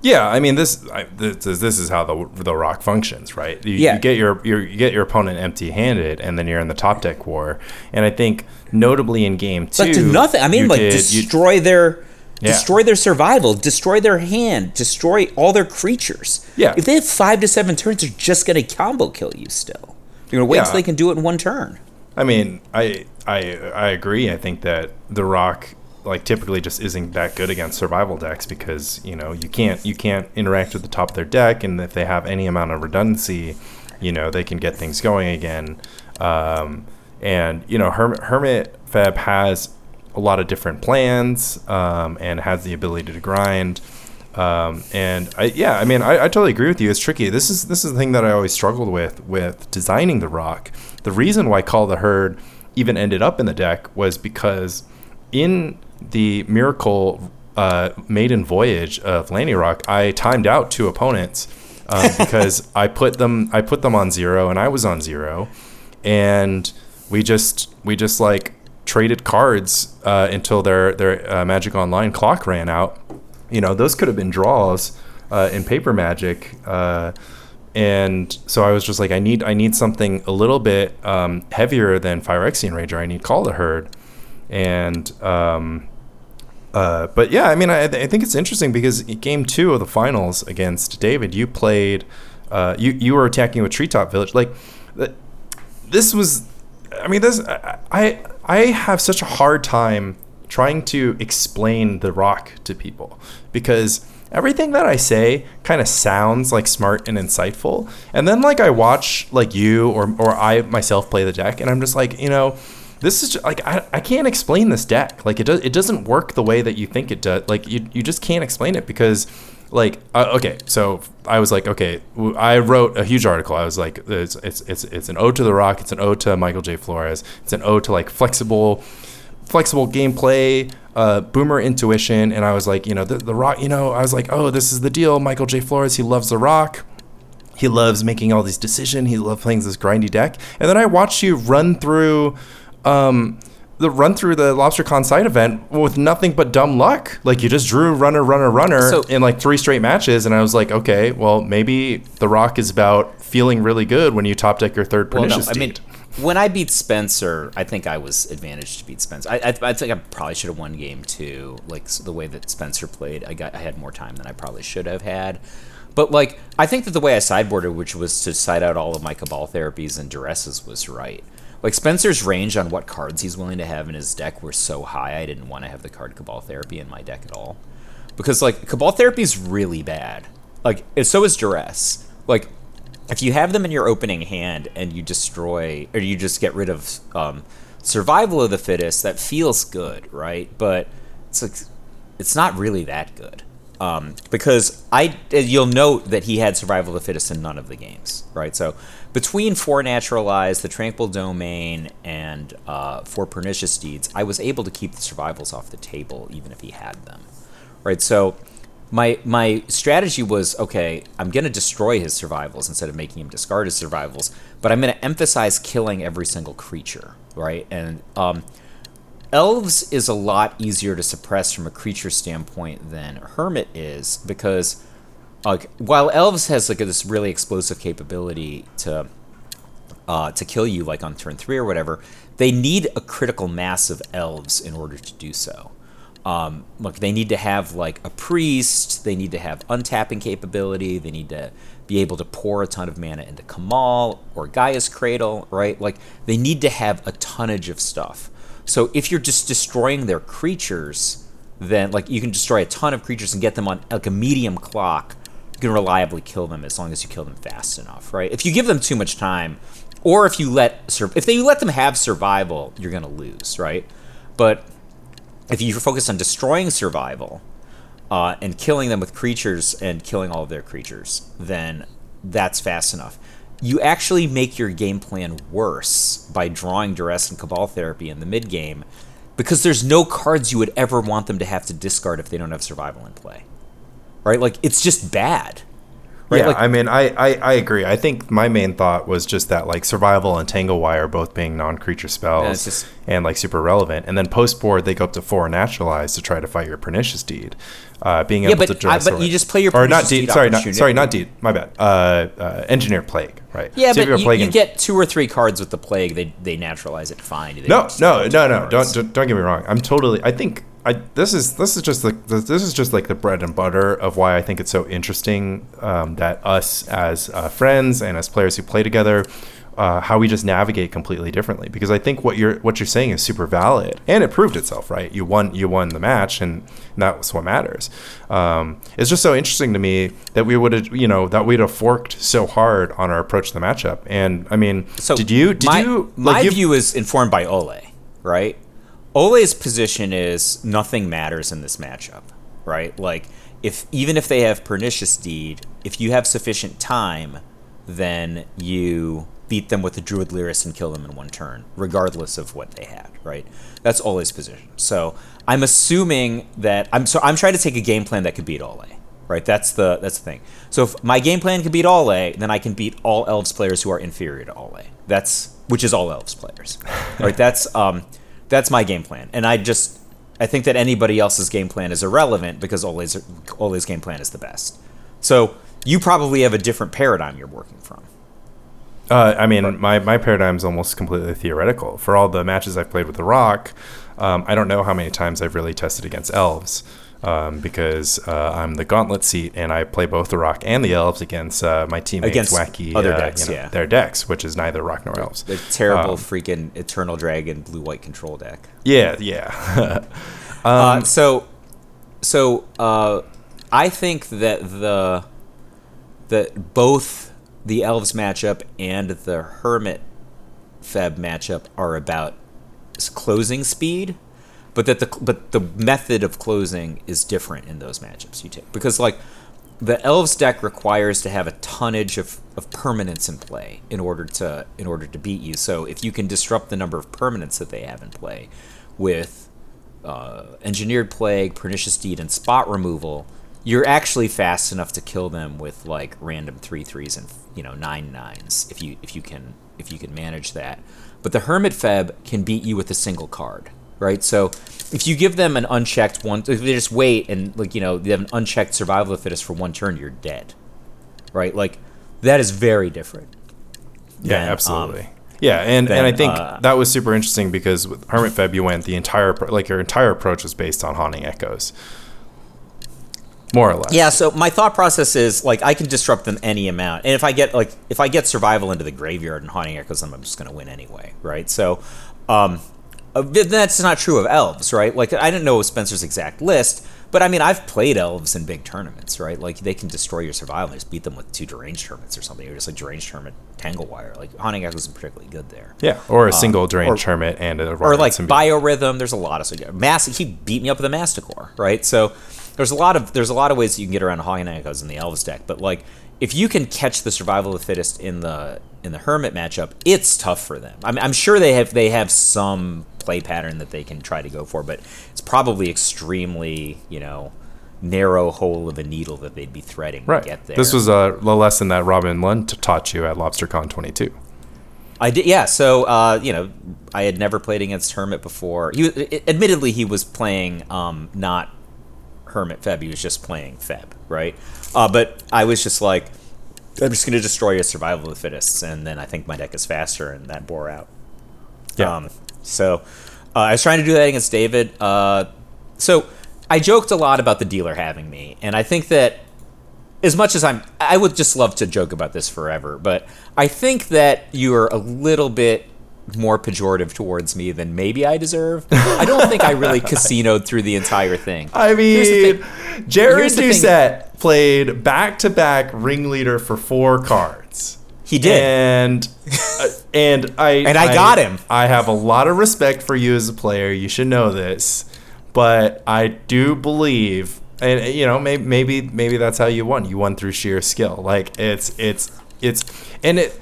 B: yeah, I mean this. I, this is this is how the the rock functions, right? You,
C: yeah.
B: you get your, your you get your opponent empty-handed, and then you're in the top deck war. And I think notably in game two,
C: but to nothing. I mean, like did, destroy you, their yeah. destroy their survival, destroy their hand, destroy all their creatures.
B: Yeah.
C: If they have five to seven turns, they're just gonna combo kill you. Still, you're gonna wait yeah. until they can do it in one turn.
B: I mean, I I I agree. I think that the rock like typically just isn't that good against survival decks because you know you can't you can't interact with the top of their deck, and if they have any amount of redundancy, you know they can get things going again. Um, and you know Hermit, Hermit Feb has a lot of different plans um, and has the ability to grind. Um, and I, yeah, I mean, I, I, totally agree with you. It's tricky. This is this is the thing that I always struggled with with designing the rock. The reason why Call the Herd even ended up in the deck was because in the Miracle uh, maiden voyage of Lanny Rock, I timed out two opponents um, because I put them I put them on zero and I was on zero, and we just we just like traded cards uh, until their their uh, Magic Online clock ran out. You know, those could have been draws uh, in Paper Magic. Uh, and so I was just like, I need I need something a little bit um, heavier than Phyrexian Rager. I need Call the Herd, and um, uh, but yeah, I mean, I, I, think it's interesting because game two of the finals against David, you played, uh, you you were attacking with Treetop Village. Like, this was, I mean, this I I have such a hard time trying to explain the rock to people because everything that I say kind of sounds like smart and insightful, and then like I watch like you or or I myself play the deck, and I'm just like, you know this is just, like I, I can't explain this deck. Like it does it doesn't work the way that you think it does. Like you you just can't explain it because like uh, okay so i was like okay i wrote a huge article. I was like it's, it's it's it's an ode to the rock. It's an ode to michael j. Flores. It's an ode to like flexible flexible gameplay uh, boomer intuition. And i was like you know the, the rock you know i was like oh this is the deal. Michael j. Flores he loves the rock. He loves making all these decisions. He loves playing this grindy deck. And then i watched you run through um, the run through the LobsterCon side event with nothing but dumb luck. Like you just drew runner, runner, runner so, in like three straight matches, and I was like, okay, well maybe The Rock is about feeling really good when you top deck your third pernicious well, no, I mean,
C: when I beat Spencer, I think I was advantaged to beat Spencer. I, I, I think I probably should have won game two. Like the way that Spencer played, I got I had more time than I probably should have had. But like I think that the way I sideboarded, which was to side out all of my Cabal therapies and duresses, was right. Like Spencer's range on what cards he's willing to have in his deck were so high, I didn't want to have the card Cabal Therapy in my deck at all. Because like Cabal Therapy is really bad. Like so is Duress. Like if you have them in your opening hand and you destroy or you just get rid of um, Survival of the Fittest, that feels good, right? But it's like it's not really that good. Um, because I you'll note that he had Survival of the Fittest in none of the games, right? So between Four Naturalized, the Tranquil Domain, and uh, Four Pernicious Deeds, I was able to keep the survivals off the table even if he had them. Right, so my my strategy was okay. I'm going to destroy his survivals instead of making him discard his survivals, but I'm going to emphasize killing every single creature. Right, and um, elves is a lot easier to suppress from a creature standpoint than hermit is because like while elves has like this really explosive capability to uh, to kill you like on turn three or whatever, they need a critical mass of elves in order to do so. Um, look, they need to have like a priest. They need to have untapping capability. They need to be able to pour a ton of mana into kamal or Gaea's Cradle, right? Like they need to have a tonnage of stuff. So if you're just destroying their creatures, then like you can destroy a ton of creatures and get them on like a medium clock. You can reliably kill them as long as you kill them fast enough, right? If you give them too much time, or if you let if they let them have survival, you're gonna lose, right? But if you focus on destroying survival uh, and killing them with creatures and killing all of their creatures, then that's fast enough. You actually make your game plan worse by drawing duress and cabal therapy in the mid game because there's no cards you would ever want them to have to discard if they don't have survival in play. Right? Like it's just bad. Right?
B: Yeah,
C: like,
B: I mean, I, I, I agree. I think my main thought was just that like survival and tangle wire both being non-creature spells
C: it's just-
B: and like super relevant, and then post board they go up to four naturalized to try to fight your pernicious deed. Uh, being able
C: but
B: to dress
C: but you just play your
B: or not deed. Sorry, not sorry, not deed. My bad. Uh, uh, engineer plague. Right.
C: yeah,
B: So
C: but you, you get two or three cards with the plague, they they naturalize it fine. They
B: No, no, no, no.
C: cards.
B: Don't don't get me wrong. I'm totally. I think I this is this is just like this is just like the bread and butter of why I think it's so interesting um, that us as uh, friends and as players who play together. Uh, how we just navigate completely differently because I think what you're what you're saying is super valid and it proved itself right you won you won the match and that's what matters um, it's just so interesting to me that we would have you know that we'd have forked so hard on our approach to the matchup and I mean
C: So
B: did you did
C: my,
B: you
C: my view is informed by Ole, right? Ole's position is nothing matters in this matchup, right? Like if even if they have pernicious deed, if you have sufficient time, then you beat them with the druid lyris and kill them in one turn, regardless of what they had, right? That's Ole's position. So I'm assuming that I'm so I'm trying to take a game plan that could beat Ole. Right, that's the that's the thing. So if my game plan can beat Ole, then I can beat all elves players who are inferior to Ole. That's which is all elves players. right, that's um that's my game plan. And I just I think that anybody else's game plan is irrelevant because Ole's Ole's game plan is the best. So you probably have a different paradigm you're working from.
B: Uh, I mean, my, my paradigm's almost completely theoretical. For all the matches I've played with the Rock, um, I don't know how many times I've really tested against elves um, because uh, I'm the gauntlet seat and I play both the Rock and the elves against uh, my teammates'
C: Against
B: wacky
C: other
B: uh,
C: decks,
B: you know,
C: yeah.
B: their decks, which is neither Rock nor elves.
C: The terrible
B: Um,
C: freaking Eternal Dragon blue white control deck.
B: Yeah, yeah.
C: uh, so, so uh, I think that the that both the elves matchup and the hermit feb matchup are about closing speed, but that the but the method of closing is different in those matchups you take because like the elves deck requires to have a tonnage of, of permanents in play in order to in order to beat you. So if you can disrupt the number of permanents that they have in play with uh, engineered plague, pernicious deed, and spot removal, you're actually fast enough to kill them with like random three threes and you know nine nines if you if you can if you can manage that. But the hermit feb can beat you with a single card, right? So if you give them an unchecked one, if they just wait and like you know they have an unchecked survival of the fittest for one turn, you're dead, right? Like that is very different.
B: Yeah,
C: than, um,
B: absolutely. yeah, and,
C: then,
B: and I think
C: uh,
B: that was super interesting because with Hermit Feb, you went the entire like your entire approach was based on haunting echoes, more or less.
C: Yeah, so my thought process is like I can disrupt them any amount, and if I get like if I get survival into the graveyard and haunting echoes I'm just going to win anyway, right? So, um, uh, that's not true of elves, right? Like I didn't know Spencer's exact list, but I mean I've played elves in big tournaments, right? Like they can destroy your survival, just beat them with two deranged hermits or something, or just like deranged hermit tangle wire. Like haunting echoes isn't particularly good there.
B: Yeah, or a single drained
C: or-
B: hermit and a
C: or like
B: Symbiote.
C: biorhythm. There's a lot of so mass. He beat me up with a Masticore, right? So there's a lot of there's a lot of ways you can get around Haunting Echoes in the Elvis deck. But like if you can catch the survival of the fittest in the in the Hermit matchup, it's tough for them. I'm, I'm sure they have they have some play pattern that they can try to go for, but it's probably extremely you know narrow hole of a needle that they'd be threading
B: right.
C: to get there.
B: This was a lesson that Robin Lund taught you at LobsterCon 22.
C: I did, yeah. So, uh, you know, I had never played against Hermit before. He, was- admittedly, he was playing um, not Hermit Feb. He was just playing Feb, right? Uh, but I was just like, I'm just going to destroy your survival of the fittest, and then I think my deck is faster, and that bore out.
B: Yeah.
C: Um, so uh, I was trying to do that against David. Uh, so I joked a lot about the dealer having me, and I think that as much as I'm, I would just love to joke about this forever, but I think that you are a little bit more pejorative towards me than maybe I deserve. I don't think I really casinoed through the entire thing.
B: I mean,
C: thing.
B: Jared
C: Here's the thing.
B: Doucette played back to back ringleader for four cards.
C: He did.
B: And uh, and I
C: And I got him.
B: I have a lot of respect for you as a player. You should know this. But I do believe and uh, you know, maybe maybe maybe that's how you won. You won through sheer skill. Like it's it's it's and it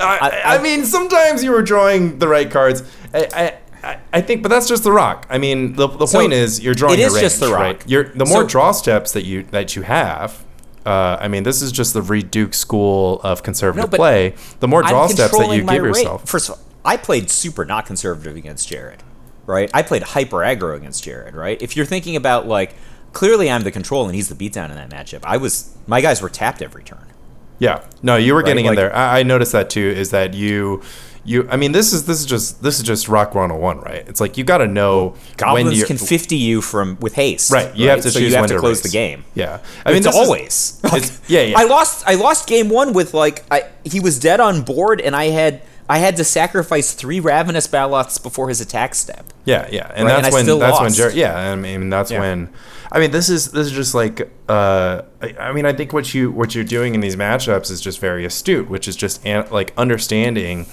B: I,
C: I-
B: I, mean, sometimes you were drawing the right cards. I, I, I- I think, but that's just the rock. I mean, the, the
C: So,
B: point is you're drawing.
C: it is just the rock.
B: Right? You're, the more
C: So-
B: draw steps that you that you have. Uh, I mean, this is just the Reid Duke school of conservative
C: but
B: play. The more draw
C: I'm
B: steps that you give
C: rate.
B: yourself.
C: First of all, I played super not conservative against Jared, right? I played hyper aggro against Jared, right? If you're thinking about like, clearly I'm the control and he's the beatdown in that matchup. I was my guys were tapped every turn.
B: Yeah, no, you were getting in
C: Like-
B: there. I, I noticed that too. Is that you? You, I mean, this is this is just this is just rock 101, right? It's like you got to know when
C: Goblins
B: you
C: can 50 you from with haste.
B: Right, you have to
C: so
B: choose
C: you have
B: when
C: to close
B: raise.
C: the game.
B: Yeah, I mean,
C: it's
B: this is-
C: always.
B: it's- yeah, yeah.
C: I lost. I lost game one with like I. He was dead on board, and I had I had to sacrifice three Ravenous Baloths before his attack step.
B: Yeah, yeah, and
C: Right,
B: that's
C: and
B: when that's when
C: lost.
B: Jared. Yeah, I mean that's
C: Yeah.
B: when. I mean this is this is just like. Uh, I, I mean I think what you what you're doing in these matchups is just very astute, which is just an, like understanding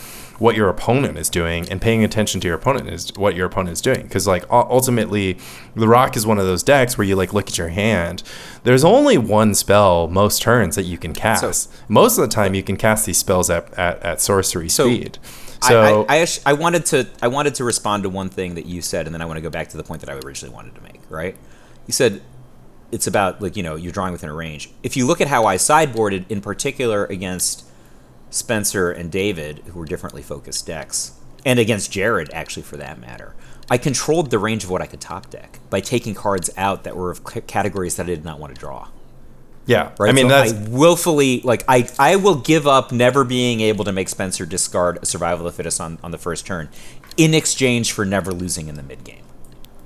B: what your opponent is doing and paying attention to your opponent is what your opponent is doing because like ultimately the rock is one of those decks where you like look at your hand there's only one spell most turns that you can cast most of the time you can cast these spells at, at, at sorcery
C: So,
B: speed so
C: I, I, actu- I wanted to I wanted to respond to one thing that you said, and then I want to go back to the point that I originally wanted to make. Right? You said it's about like you know you're drawing within a range. If you look at how I sideboarded, in particular against Spencer and David, who were differently focused decks, and against Jared, actually for that matter, I controlled the range of what I could top deck by taking cards out that were of c- categories that I did not want to draw.
B: yeah
C: Right?
B: i mean
C: So
B: that's
C: I willfully like I I will give up never being able to make Spencer discard a survival of the fittest on, on the first turn in exchange for never losing in the mid game.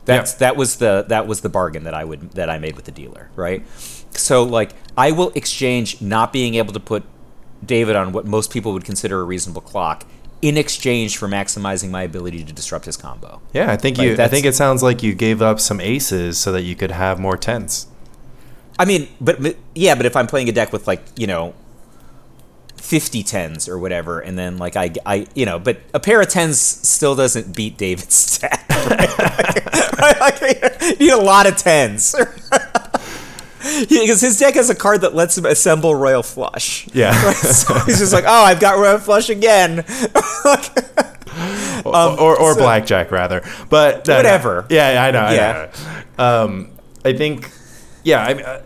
C: That's
B: Yeah.
C: that was the that was the bargain that I would that I made with the dealer, right? So like I will exchange not being able to put David on what most people would consider a reasonable clock in exchange for maximizing my ability to disrupt his combo.
B: Yeah, I think
C: Like,
B: you. I think it sounds like you gave up some aces so that you could have more tens.
C: I mean, but, but yeah, but if I'm playing a deck with like you know, fifty tens or whatever, and then like I I you know, but a pair of tens still doesn't beat David's stack. Right? Like, you need a lot of tens. Because his deck has a card that lets him assemble Royal Flush.
B: Yeah,
C: So he's just like, oh, I've got Royal Flush again.
B: or or, or
C: so-
B: blackjack rather. But no.
C: Whatever.
B: Yeah, I know. I
C: Yeah.
B: Know. Um, I think. Yeah, I mean, uh,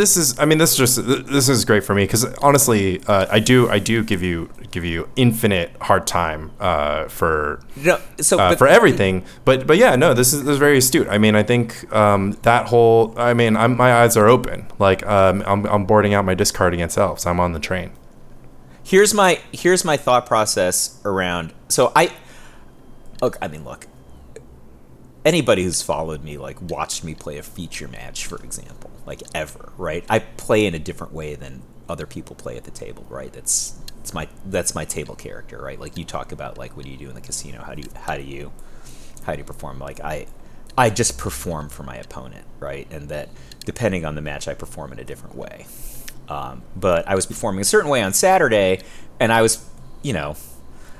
B: this is. I mean, this just. This is great for me because honestly, uh, I do. I do give you give you infinite hard time uh, for
C: no, so
B: uh,
C: but-
B: for everything. But but yeah, no, this is this is very astute. I mean, I think um, that whole. I mean, I'm, my eyes are open. Like um, I'm I'm boarding out my discard against elves. I'm on the train.
C: here's my here's my thought process around so i look i mean look anybody who's followed me like watched me play a feature match for example like ever right? I play in a different way than other people play at the table right? That's it's my that's my table character right? Like you talk about like what do you do in the casino? How do you how do you how do you perform? Like i i just perform for my opponent right? And that depending on the match i perform in a different way. Um, but I was performing a certain way on Saturday, and I was, you know,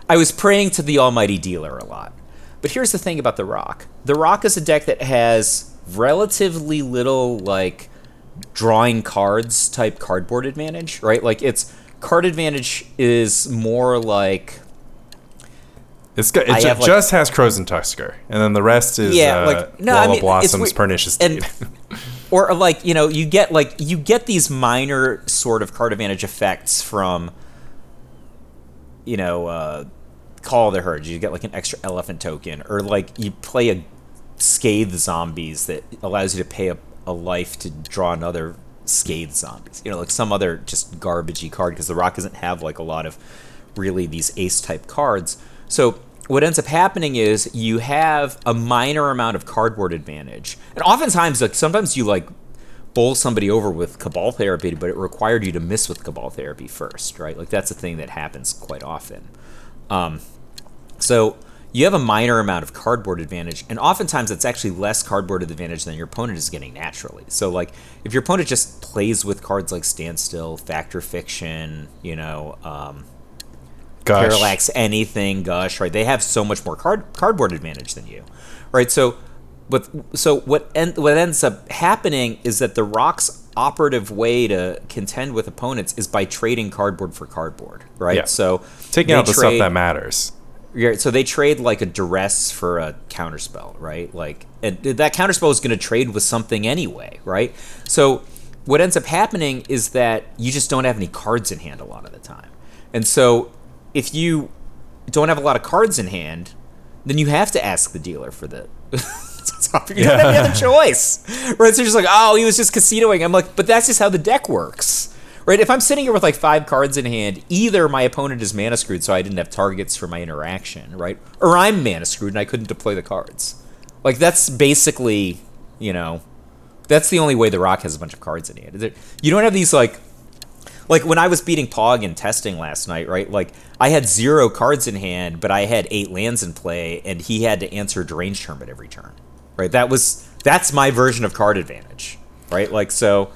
C: I was praying to the almighty dealer a lot. But here's the thing about the Rock: the Rock is a deck that has relatively little like drawing cards type cardboard advantage, right? Like its card advantage is more like
B: It's got, it
C: I
B: ju-
C: have, like-
B: just has Krosan Tusker, and then the rest is
C: Yeah,
B: uh,
C: like- no, I mean,
B: Blossoms, Pernicious
C: and- or like you know you get like you get these minor sort of card advantage effects from you know uh, call the herd you get like an extra elephant token or like you play a scathe zombies that allows you to pay a, a life to draw another scathe zombies. You know like some other just garbagey card because the rock doesn't have like a lot of really these ace type cards. So what ends up happening is you have a minor amount of cardboard advantage. And oftentimes like sometimes you like bowl somebody over with cabal therapy but it required you to miss with cabal therapy first right? Like that's a thing that happens quite often. Um, So you have a minor amount of cardboard advantage, and oftentimes it's actually less cardboard advantage than your opponent is getting naturally. So, like, if your opponent just plays with cards like Standstill, Fact or Fiction, you know, um,
B: Gosh.
C: Parallax, anything, Gush, right? They have so much more card cardboard advantage than you, right? So, but so what en- what ends up happening is that the Rock's operative way to contend with opponents is by trading cardboard for cardboard, right?
B: Yeah.
C: So
B: Taking out the stuff that matters.
C: Yeah, so they trade like a duress for a counterspell, right? Like, and that counterspell is going to trade with something anyway, right? So what ends up happening is that you just don't have any cards in hand a lot of the time, and so if you don't have a lot of cards in hand, then you have to ask the dealer for the. you don't have any other choice, right? So you're just like, oh, he was just casinoing. I'm like, but that's just how the deck works. Right, if I'm sitting here with like five cards in hand, either my opponent is mana screwed, so I didn't have targets for my interaction, right? Or I'm mana screwed and I couldn't deploy the cards. Like that's basically, you know, that's the only way the Rock has a bunch of cards in hand. You don't have these like, like when I was beating Pog in testing last night, right? Like I had zero cards in hand, but I had eight lands in play, and he had to answer deranged hermit every turn, right? That was that's my version of card advantage, right? Like so.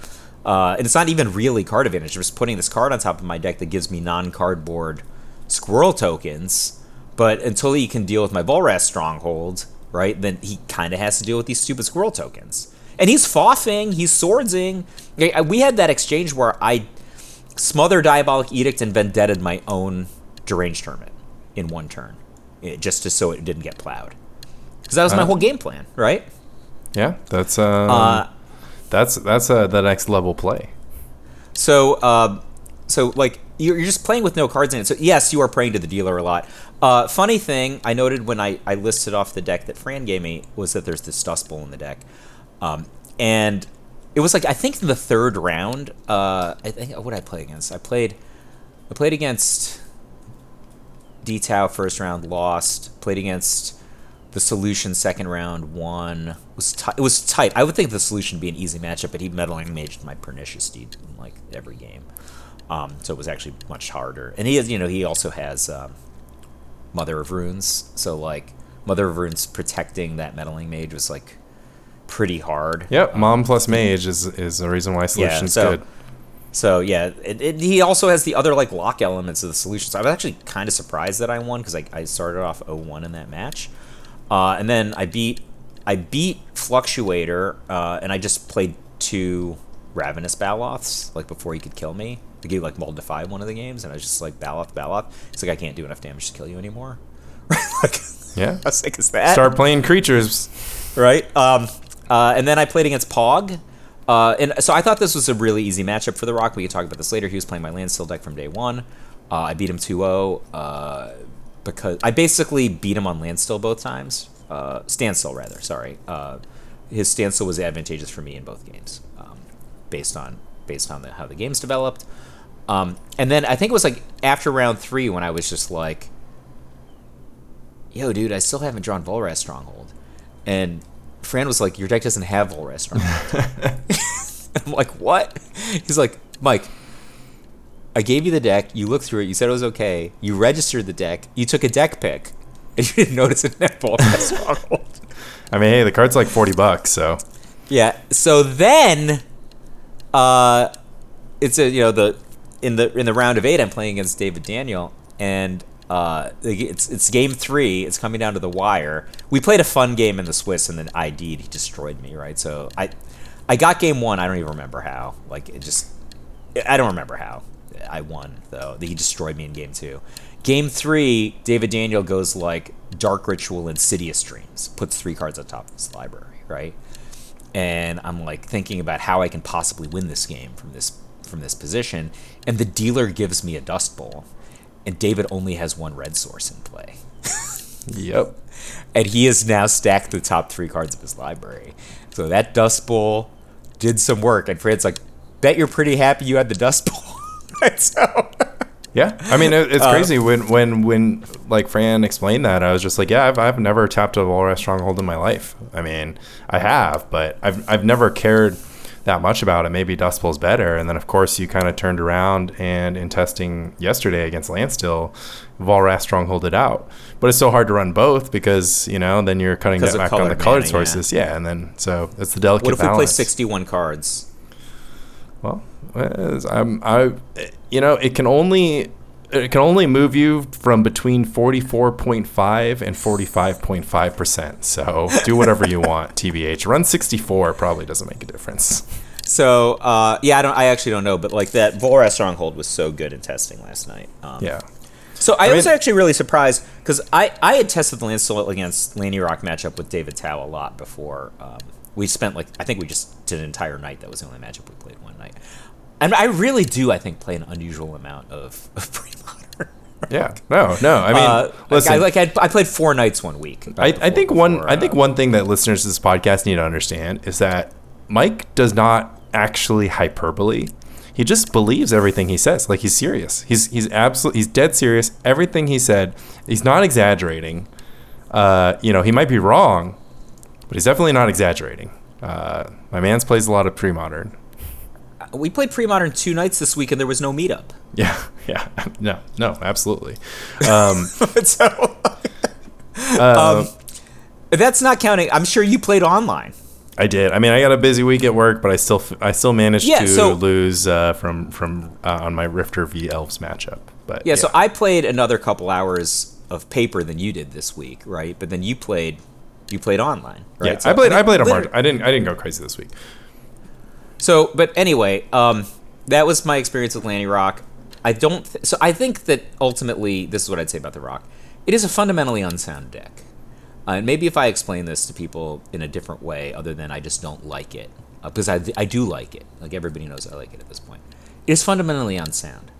C: Uh, and it's not even really card advantage. I'm just putting this card on top of my deck that gives me non-cardboard squirrel tokens. But until he can deal with my Volrath's Stronghold, right, then he kind of has to deal with these stupid squirrel tokens. And he's foffing, he's swordsing. We had that exchange where I smother Diabolic Edict and vendetted my own deranged hermit in one turn, eh, just to, so it didn't get plowed. Because that was my
B: Uh.
C: whole game plan, right?
B: Yeah, that's um,
C: Uh,
B: that's that's uh, the next level play.
C: So, uh, so like you're, you're just playing with no cards in it. So yes, you are praying to the dealer a lot. Uh, funny thing I noted when I, I listed off the deck that Fran gave me was that there's this Dust Bowl in the deck, um, and it was like I think in the third round. Uh, I think what I play against? I played I played against D Tau first round, lost. Played against the solution second round, one Was ti- it was tight. I would think the solution would be an easy matchup, but he meddling maged my pernicious deed in like every game. Um, so it was actually much harder. And he has, you know, he also has um, Mother of Runes. So like Mother of Runes protecting that meddling mage was like pretty hard.
B: Yep, mom plus mage is is the reason why solution's
C: so-
B: good.
C: So yeah, it, it, he also has the other like lock elements of the solution. So I was actually kind of surprised that I won because I, I started off 0-1 in that match, uh, and then I beat I beat Fluctuator, uh, and I just played two Ravenous Baloths like before he could kill me. He gave like Moldify one of the games, and I was just like Baloth, Baloth. It's like I can't do enough damage to kill you anymore. like,
B: Yeah.
C: how sick is that?
B: Start playing creatures.
C: right? Um, uh, and then I played against Pog. Uh, and so I thought this was a really easy matchup for The Rock. We could talk about this later. He was playing my Landstill deck from day one. Uh, I beat him 2 0 uh, because I basically beat him on Landstill both times. Uh, standstill, rather, sorry. Uh, his standstill was advantageous for me in both games um, based on based on the, how the games developed. Um, and then I think it was like after round three when I was just like, yo, dude, I still haven't drawn Volrath's Stronghold. And Fran was like, your deck doesn't have Volrath's Stronghold. I'm like, what? He's like, Mike, I gave you the deck. You looked through it. You said it was okay. You registered the deck. You took a deck pick. And you didn't notice it didn't have
B: I mean, hey, the card's like forty bucks, so
C: Yeah. So then, uh, it's a you know the in the in the round of eight, I'm playing against David Daniel, and uh, it's it's game three. It's coming down to the wire. We played a fun game in the Swiss, and then ID'd. He destroyed me. Right. So I I got game one. I don't even remember how. Like it just I don't remember how I won though. He destroyed me in game two. Game three, David Daniel goes like Dark Ritual Insidious Dreams, puts three cards on top of his library, right? And I'm like thinking about how I can possibly win this game from this from this position, and the dealer gives me a Dust Bowl, and David only has one red source in play
B: yep.
C: and he has now stacked the top three cards of his library. So that Dust Bowl did some work, and Fred's like, "Bet you're pretty happy you had the Dust Bowl." Right, so,
B: Yeah, I mean it,
C: Uh,
B: it's crazy when when when like Fran explained that I was just like, yeah, I've, I've never tapped a Volrath's Stronghold in my life. I mean, I have, but I've I've never cared. that much about it. Maybe Dust Bowl's better. And then, of course, you kind of turned around and in testing yesterday against Landstill, Volrath strongholded it out. But it's so hard to run both because, you know, then you're cutting
C: Because
B: that back on the
C: color
B: colored
C: mana, yeah.
B: sources. Yeah. And then, so it's the delicate
C: What if we play 61 cards?
B: Well, as I'm, I, you know, it can only it can only move you from between 44.5 and 45.5 percent. So do whatever you want. TBH, run 64 probably doesn't make a difference.
C: So uh, yeah, I don't. I actually don't know, but like that Volrath Stronghold was so good in testing last night. Um,
B: Yeah,
C: So I,
B: I
C: was actually really surprised because I, I had tested the Landstill against Lanny Rock matchup with David Tao a lot before. Um, we spent like I think we just did an entire night. That was the only matchup we played one night. And I really do I think play an unusual amount of, of pre-modern.
B: yeah. No, no. I mean,
C: uh,
B: listen.
C: like I like I, I played four nights one week.
B: I, I
C: before-
B: think one
C: before,
B: I think
C: uh,
B: one thing that listeners to this podcast need to understand is that Mike does not actually hyperbole. He just believes everything he says. Like he's serious. He's he's absolutely he's dead serious. Everything he said, he's not exaggerating. Uh, you know, he might be wrong, but he's definitely not exaggerating. Uh, my man's plays a lot of pre-modern.
C: we played pre-modern two nights this week and there was no meetup.
B: Yeah, yeah, no, no, absolutely. Um,
C: so
B: uh,
C: um, that's not counting. I'm sure you played online.
B: I did. I mean, I got a busy week at work, but I still I still managed
C: Yeah,
B: to
C: so-
B: lose uh, from from uh, on my Rifter v Elves matchup. But
C: Yeah, so I played another couple hours of paper than you did this week, right? But then you played you played online, right?
B: yeah,
C: So,
B: I played I,
C: mean,
B: played
C: on
B: March. I didn't I didn't go crazy this week.
C: So, but anyway, um, that was my experience with Lanny Rock. I don't. Th- so I think that ultimately, this is what I'd say about the Rock. It is a fundamentally unsound deck. Uh, and maybe if I explain this to people in a different way, other than I just don't like it, uh, because I, I do like it. Like everybody knows I like it at this point. It is fundamentally unsound.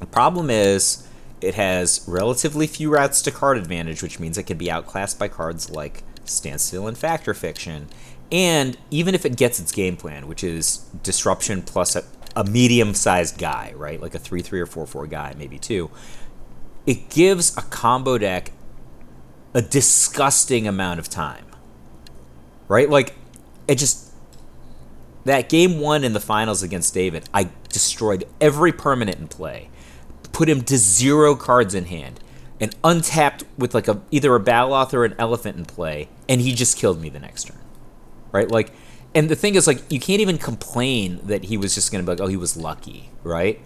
C: The problem is it has relatively few routes to card advantage, which means it can be outclassed by cards like Standstill and Fact or Fiction. And even if it gets its game plan, which is disruption plus a, a medium sized guy, right? Like a 3 3 or 4 4 guy, maybe two, it gives a combo deck a disgusting amount of time. Right? Like, it just. That game one in the finals against David, I destroyed every permanent in play put him to zero cards in hand and untapped with like a either a Baloth or an elephant in play, and he just killed me the next turn. Right? Like and the thing is like you can't even complain that he was just gonna be like, oh he was lucky, right?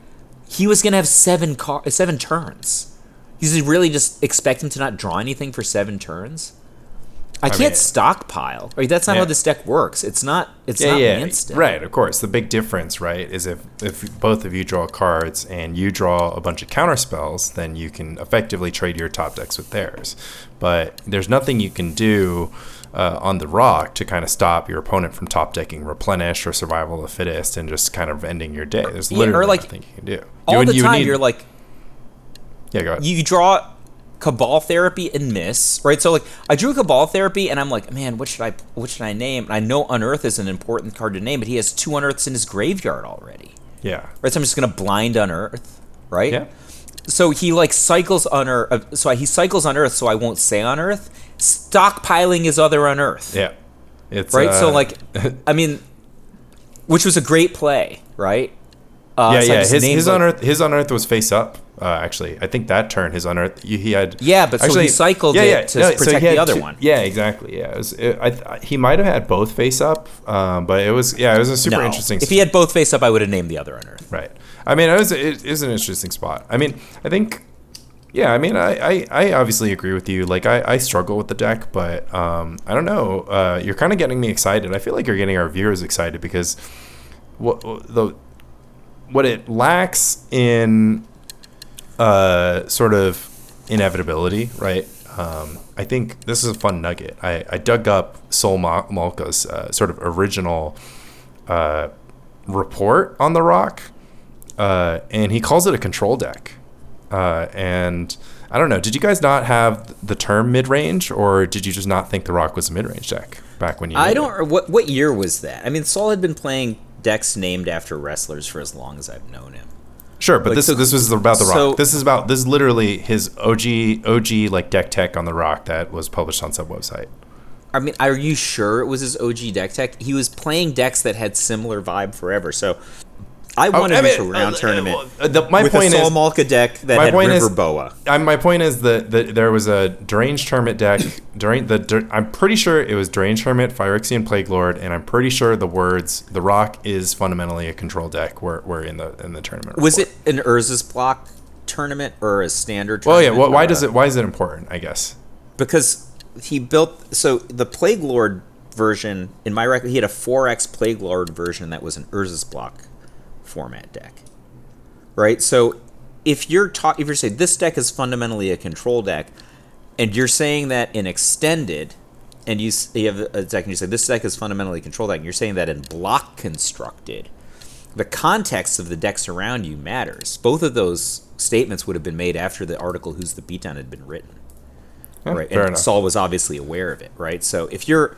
C: He was gonna have seven car seven turns. He's really just expect him to not draw anything for seven turns? I, can't
B: mean-
C: stockpile. Right? That's not how this deck works. It's not it's
B: Yeah,
C: not
B: yeah,
C: instant.
B: right. Of course, the big difference, right, is if if both of you draw cards and you draw a bunch of counter spells, then you can effectively trade your top decks with theirs. But there's nothing you can do. Uh, on the rock to kind of stop your opponent from top decking replenish or survival of the fittest and just kind of ending your day. There's
C: Yeah, or
B: literally
C: like,
B: nothing you can do.
C: All
B: you,
C: the
B: you
C: time
B: need,
C: you're like
B: yeah, go ahead.
C: you draw cabal therapy and miss right? So like i drew cabal therapy and i'm like man what should i what should i name? And i know unearth is an important card to name but he has two unearths in his graveyard already.
B: Yeah,
C: right? So i'm just gonna blind unearth right?
B: Yeah,
C: so he like cycles unearth uh, so he cycles unearth so i won't say unearth. Stockpiling his other unearth.
B: Yeah. It's
C: right? So
B: uh,
C: like i mean which was a great play right uh,
B: yeah,
C: so
B: yeah. His his
C: like-
B: unearth his unearth was face up. Uh, actually, I think that turn his unearth he he had.
C: Yeah, but so he cycled it to protect
B: had
C: the other
B: two-
C: one.
B: Yeah, exactly. Yeah, it was, it, I, th- he might have had both face up, um, but it was yeah, it was a super
C: no.
B: interesting.
C: if he had both face up i would have named the other unearth
B: right. I mean, it was it is an interesting spot. I mean, I think. Yeah, I mean, I, I, I obviously agree with you. Like, I, I struggle with the deck, but um, I don't know. Uh, you're kind of getting me excited. I feel like you're getting our viewers excited because what the what it lacks in uh, sort of inevitability, right? Um, I think this is a fun nugget. I, I dug up Sol Ma- Malka's uh, sort of original uh, report on the rock, uh, and he calls it a control deck. Uh, and I don't know. Did you guys not have the term mid range, or did you just not think the rock was a mid range deck back when you?
C: I don't.
B: it?
C: What what year was that? I mean, Sol had been playing decks named after wrestlers for as long as I've known him.
B: Sure, but
C: Like,
B: this this was about the rock.
C: so-
B: this is about this is literally his OG OG like deck tech on the rock that was published on some website.
C: I mean, are you sure it was his OG deck tech? He was playing decks that had similar vibe forever. So I wanted
B: Oh, I
C: him
B: mean,
C: round
B: uh,
C: tournament
B: uh, the- my
C: with
B: point
C: a Sol
B: is-
C: Malka deck that
B: my
C: had
B: point is-
C: River Boa.
B: I, my point is that, that there was a Deranged Hermit deck during the. dur- I'm pretty sure it was Deranged Hermit, Phyrexian Plague Lord, and I'm pretty sure the words "The Rock" is fundamentally a control deck. Were, were in the in the tournament.
C: Was
B: report.
C: it an Urza's block tournament or a standard?
B: Well, yeah. Wh- why does it? Why is it important? I guess.
C: because he built so the Plague Lord version in my record he had a 4x Plague Lord version that was an Urza's block format deck. Right? So if you're talk if you're saying this deck is fundamentally a control deck and you're saying that in extended and you, you have a deck and you say this deck is fundamentally a control deck and you're saying that in block constructed the context of the decks around you matters. Both of those statements would have been made after the article "Who's the Beatdown" had been written right? And
B: enough.
C: Sol was obviously aware of it, right? So if you're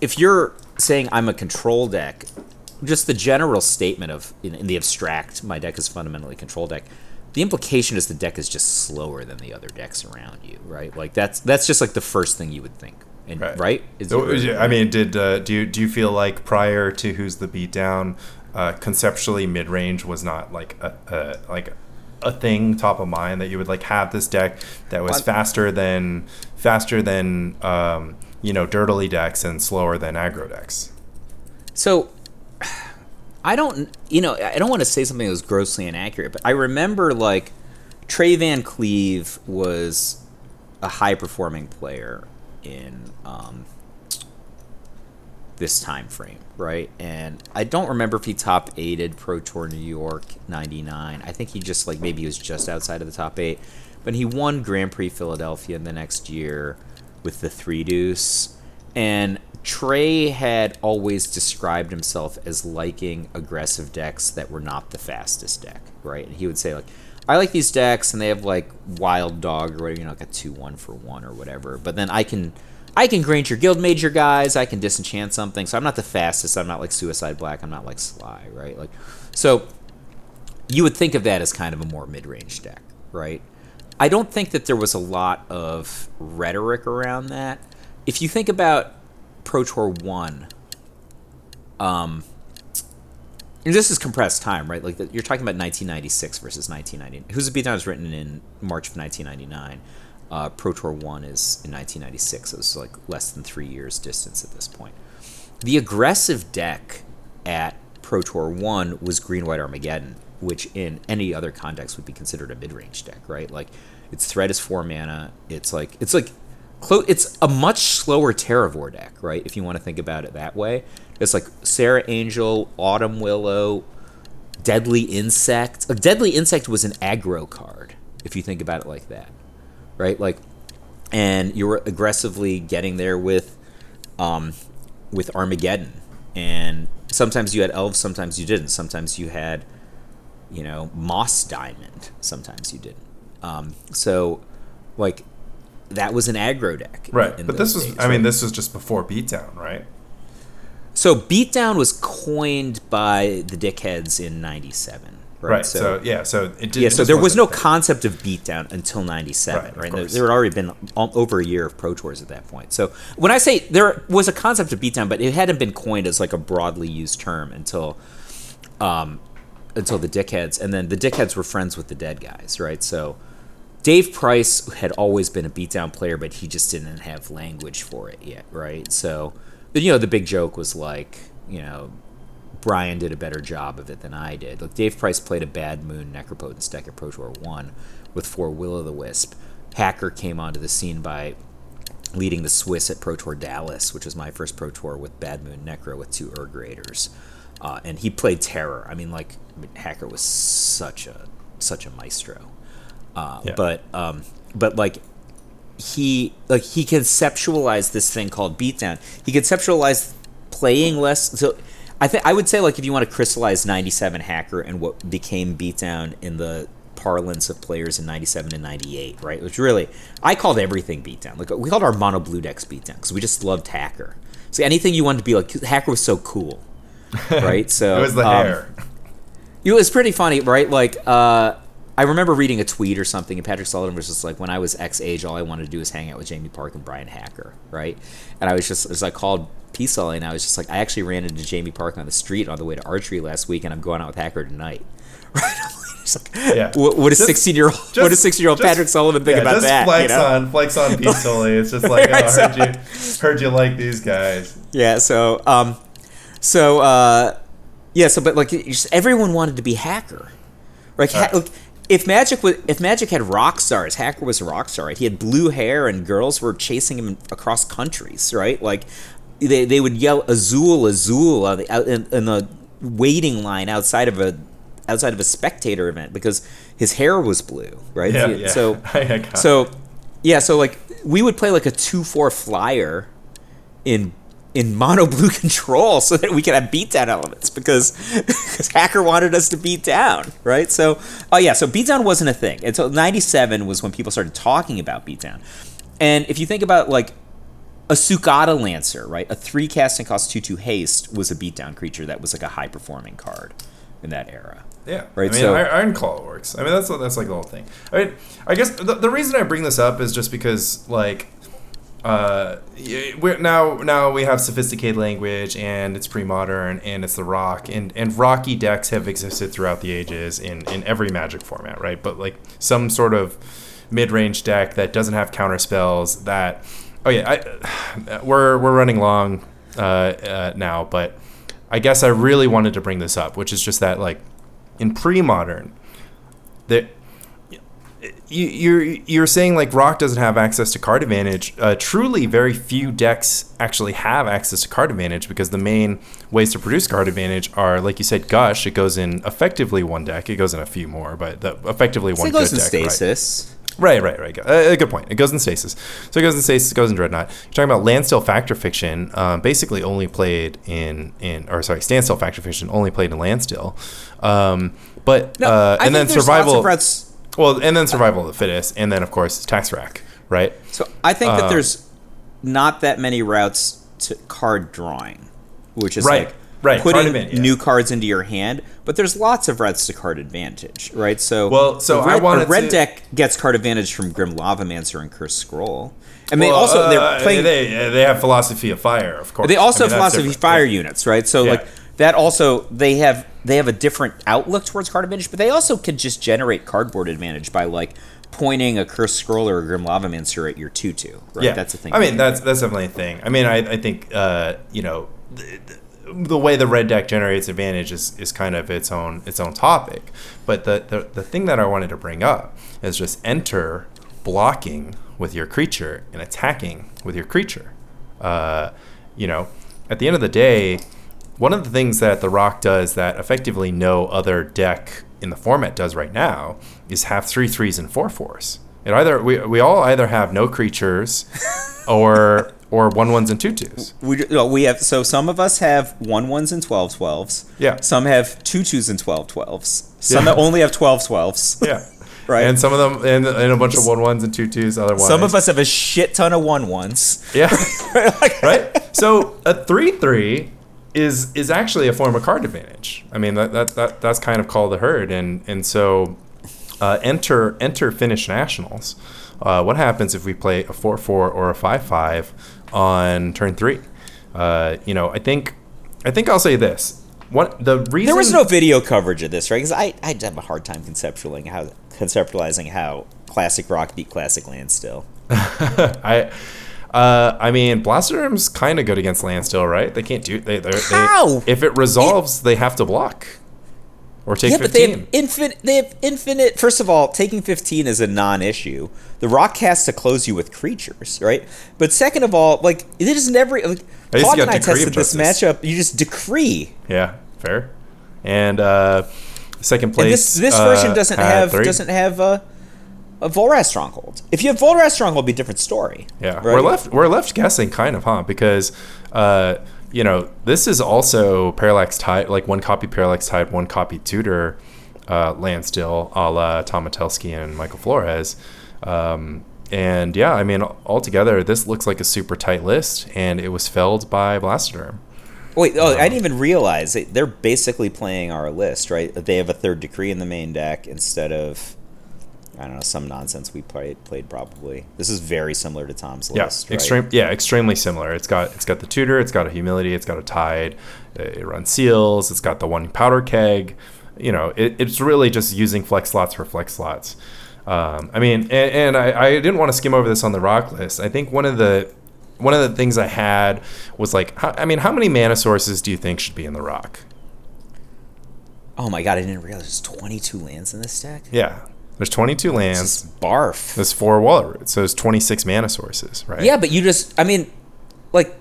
C: if you're saying I'm a control deck, just the general statement of in, in the abstract, my deck is fundamentally control deck. The implication is the deck is just slower than the other decks around you, right? Like that's that's just like the first thing you would think, and right?
B: Right.
C: Is
B: So, I mean, did uh, do you do you feel like prior to Who's the Beatdown, uh, conceptually mid range was not like a, a like a thing top of mind that you would like have this deck that was
C: Well,
B: faster than faster than um, you know dirtily decks and slower than aggro decks.
C: So I don't, you know, I don't want to say something that was grossly inaccurate, but I remember like Trey Van Cleave was a high performing player in um, this time frame, right? And I don't remember if he top eighted Pro Tour New York '99. I think he just like maybe he was just outside of the top eight, but he won Grand Prix Philadelphia in the next year with the three deuce. And Trey had always described himself as liking aggressive decks that were not the fastest deck, right? And he would say like, I like these decks and they have like wild dog or whatever, you know, like a two one for one or whatever. But then I can I can Granger Guildmage guys, I can disenchant something. So I'm not the fastest, I'm not like Suicide Black, I'm not like Sligh, right? Like so you would think of that as kind of a more mid-range deck, right? I don't think that there was a lot of rhetoric around that. If you think about Pro Tour 1, um, and this is compressed time, right? Like the, you're talking about 1996 versus 1990. Who's a Beatdown was written in March of 1999. Uh, Pro Tour 1 is in 1996. It was like less than three years distance at this point. The aggressive deck at Pro Tour 1 was Green White Armageddon, which in any other context would be considered a mid-range deck, right? Like its threat is 4 mana. It's like it's like it's a much slower Terravore deck, right? If you want to think about it that way. It's like Serra Angel, Autumn Willow, Deadly Insect. Deadly Insect was an aggro card, if you think about it like that. Right? Like and you were aggressively getting there with um with Armageddon. And sometimes you had elves, sometimes you didn't. Sometimes you had, you know, Moss Diamond. Sometimes you didn't. Um, so, like, that was an aggro deck.
B: Right.
C: in
B: but this was
C: days,
B: I mean this was just before Beatdown, right?
C: So Beatdown was coined by the dickheads in '97, right?
B: Right. So, yeah. So it did.
C: yeah, so there was no concept of beatdown until '97,
B: Right,
C: right? There, there had already been over a year of Pro Tours at that point. So when I say there was a concept of beatdown, but it hadn't been coined as like a broadly used term until, um, until the dickheads, and then the dickheads were friends with the dead guys, right? So Dave Price had always been a beatdown player, but he just didn't have language for it yet, right? So, you know, the big joke was like, you know, Brian did a better job of it than I did. Like Dave Price played a Bad Moon Necropotence deck at Pro Tour One with four Will o' the Wisp. Hacker came onto the scene by leading the Swiss at Pro Tour Dallas, which was my first Pro Tour with Bad Moon Necro with two Erg Raiders. Uh, and he played Terror. I mean, like I mean, Hacker was such a such a maestro. Uh,
B: Yeah.
C: But um, but like he like he conceptualized this thing called beatdown. He conceptualized playing less. So I think I would say like if you want to crystallize '97 hacker and what became beatdown in the parlance of players in '97 and '98, right? Which really I called everything beatdown. Like we called our mono blue decks beatdown because we just loved hacker. So anything you wanted to be like hacker was so cool, right? So
B: It was the
C: um,
B: hair.
C: it was pretty funny, right? Like, uh, I remember reading a tweet or something, and Patrick Sullivan was just like, "When I was X age, all I wanted to do was hang out with Jamie Parke and Brian Hacker, right?" And I was just as I called P Sully, and I was just like, "I actually ran into Jamie Parke on the street on the way to archery last week, and I'm going out with Hacker tonight." Right? Like,
B: yeah.
C: What, what does sixteen year old what does sixteen year old Patrick Sullivan think
B: yeah,
C: about
B: just
C: that?
B: Flex
C: you know?
B: on flex on P Sully. It's just like,
C: Right,
B: oh,
C: so-
B: heard you heard you like these guys.
C: Yeah. So, um, so, uh, yeah. So, but like, just, everyone wanted to be Hacker. Like, ha-
B: Right.
C: like, if Magic was, if Magic had rock stars, Hacker was a rock star. Right? He had blue hair, and girls were chasing him across countries. Right? Like, they, they would yell "Azul, Azul" on the, uh, in, in the waiting line outside of a outside of a spectator event because his hair was blue. Right?
B: Yeah, yeah.
C: So,
B: I got it.
C: so yeah, so like we would play like a two four flyer in in mono blue control so that we could have beatdown elements because because hacker wanted us to beat down right so oh yeah so beatdown wasn't a thing until 97 was when people started talking about beatdown and if you think about like a Suq'Ata Lancer, right? A three casting cost two two haste was a beatdown creature that was like a high performing card in that era.
B: Yeah,
C: Right,
B: I mean,
C: so-
B: Iron, Ironclaw Orcs. I mean, that's that's like the whole thing. I mean, I guess the, the reason I bring this up is just because like, uh, now now we have sophisticated language and it's pre-modern and it's the rock and and rocky decks have existed throughout the ages in in every Magic format, right? But like some sort of mid-range deck that doesn't have counter spells that. Oh yeah, I, we're we're running long uh, uh, now, but I guess I really wanted to bring this up, which is just that like in pre-modern, that you, you're you're saying like Rock doesn't have access to card advantage. Uh, truly, very few decks actually have access to card advantage because the main ways to produce card advantage are, like you said, Gush. It goes in effectively one deck. It goes in a few more, but the, effectively
C: So
B: one
C: it goes
B: good
C: in
B: deck. right?
C: stasis.
B: Right, right, right. Uh, good point. It goes in stasis. So it goes in stasis. It goes in dreadnought. You're talking about landstill Fact or Fiction. Um, basically, only played in in or sorry, standstill Fact or Fiction only played in landstill. Um, but
C: No,
B: uh, and then survival.
C: Lots of routes
B: well, and then survival of the fittest, and then of course tax rack. Right.
C: So I think that
B: Uh,
C: there's not that many routes to card drawing, which is
B: Right,
C: like
B: right, card
C: putting
B: yeah.
C: new cards into your hand. But there's lots of routes to card advantage, right? So
B: Well, so
C: a
B: I
C: red,
B: wanted
C: red
B: to-
C: deck gets card advantage from Grim Lavamancer and Curse Scroll, and they also
B: uh,
C: they're playing.
B: They they have philosophy of fire, of course.
C: They also
B: I mean,
C: have philosophy
B: different.
C: fire units, right? So
B: Yeah.
C: like that also they have they have a different outlook towards card advantage, but they also can just generate cardboard advantage by like pointing a cursed scroll or a grim lavamancer at your two-two. Right?
B: Yeah,
C: that's the thing.
B: I mean, that's that's definitely a thing. I mean, I, I think uh, you know the, the way the red deck generates advantage is, is kind of its own its own topic. But the, the the thing that I wanted to bring up is just enter blocking with your creature and attacking with your creature. Uh, you know, at the end of the day, one of the things that the Rock does that effectively no other deck in the format does right now is have three threes and four fours. It either we, we all either have no creatures or or one ones and two twos.
C: we we have so some of us have one ones and twelve twelves.
B: Yeah.
C: Some have two twos and twelve twelves. Some
B: Yeah.
C: only have twelve twelves.
B: Yeah.
C: Right.
B: And some of them and, and a bunch of one ones and two twos otherwise.
C: Some of us have a shit ton of one ones.
B: Yeah.
C: Like-
B: right? So a three three is is actually a form of card advantage. I mean that, that, that that's kind of called the herd and and so uh, enter enter Finnish nationals. Uh, what happens if we play a four four or a five five on turn three? Uh, you know, I think I think I'll say this. What the reason
C: There was no video coverage of this, right? Because I I have a hard time conceptualizing how conceptualizing how classic rock beat classic land still.
B: I uh, I mean, Blastoderm's kind of good against land still, right? They can't do they. they're-
C: How?
B: They, if it resolves, they have to block or take
C: Yeah, but they
B: fifteen.
C: have infinite. They have infinite. First of all, taking fifteen is a non-issue. The rock has to close you with creatures, right? But second of all, like it is never. Like,
B: I used to
C: Hog
B: get
C: and I tested this matchup. You just decree,
B: yeah, fair. And uh, second place.
C: and this this
B: uh,
C: version doesn't have
B: three.
C: doesn't have a, a Volrath's Stronghold. If you have Volrath's Stronghold, it'd be a different story.
B: Yeah,
C: right?
B: we're left we're left guessing kind of, huh? Because uh, you know this is also parallax tide, like one copy parallax tide, one copy tutor uh, land still, a la Tom Metelsky and Michael Flores. Um, and yeah, I mean, altogether, this looks like a super tight list, and it was felled by Blastoderm.
C: Wait, oh, I didn't even realize it. they're basically playing our list, right? They have a third decree in the main deck instead of I don't know some nonsense we played played probably. This is very similar to Tom's
B: Yeah,
C: list. right?
B: extreme. Yeah, extremely similar. It's got it's got the tutor. It's got a humility. It's got a tide. It runs seals. It's got the one powder keg. You know, it, it's really just using flex slots for flex slots. Um, I mean, and, and I, I didn't want to skim over this on the rock list. I think one of the one of the things I had was like, how, I mean, how many mana sources do you think should be in the rock?
C: Oh my god, I didn't realize there's 22 lands in this deck.
B: Yeah, there's 22
C: This
B: lands.
C: barf.
B: There's four Wall of Roots, so there's 26 mana sources, right?
C: Yeah, but you just, I mean, like,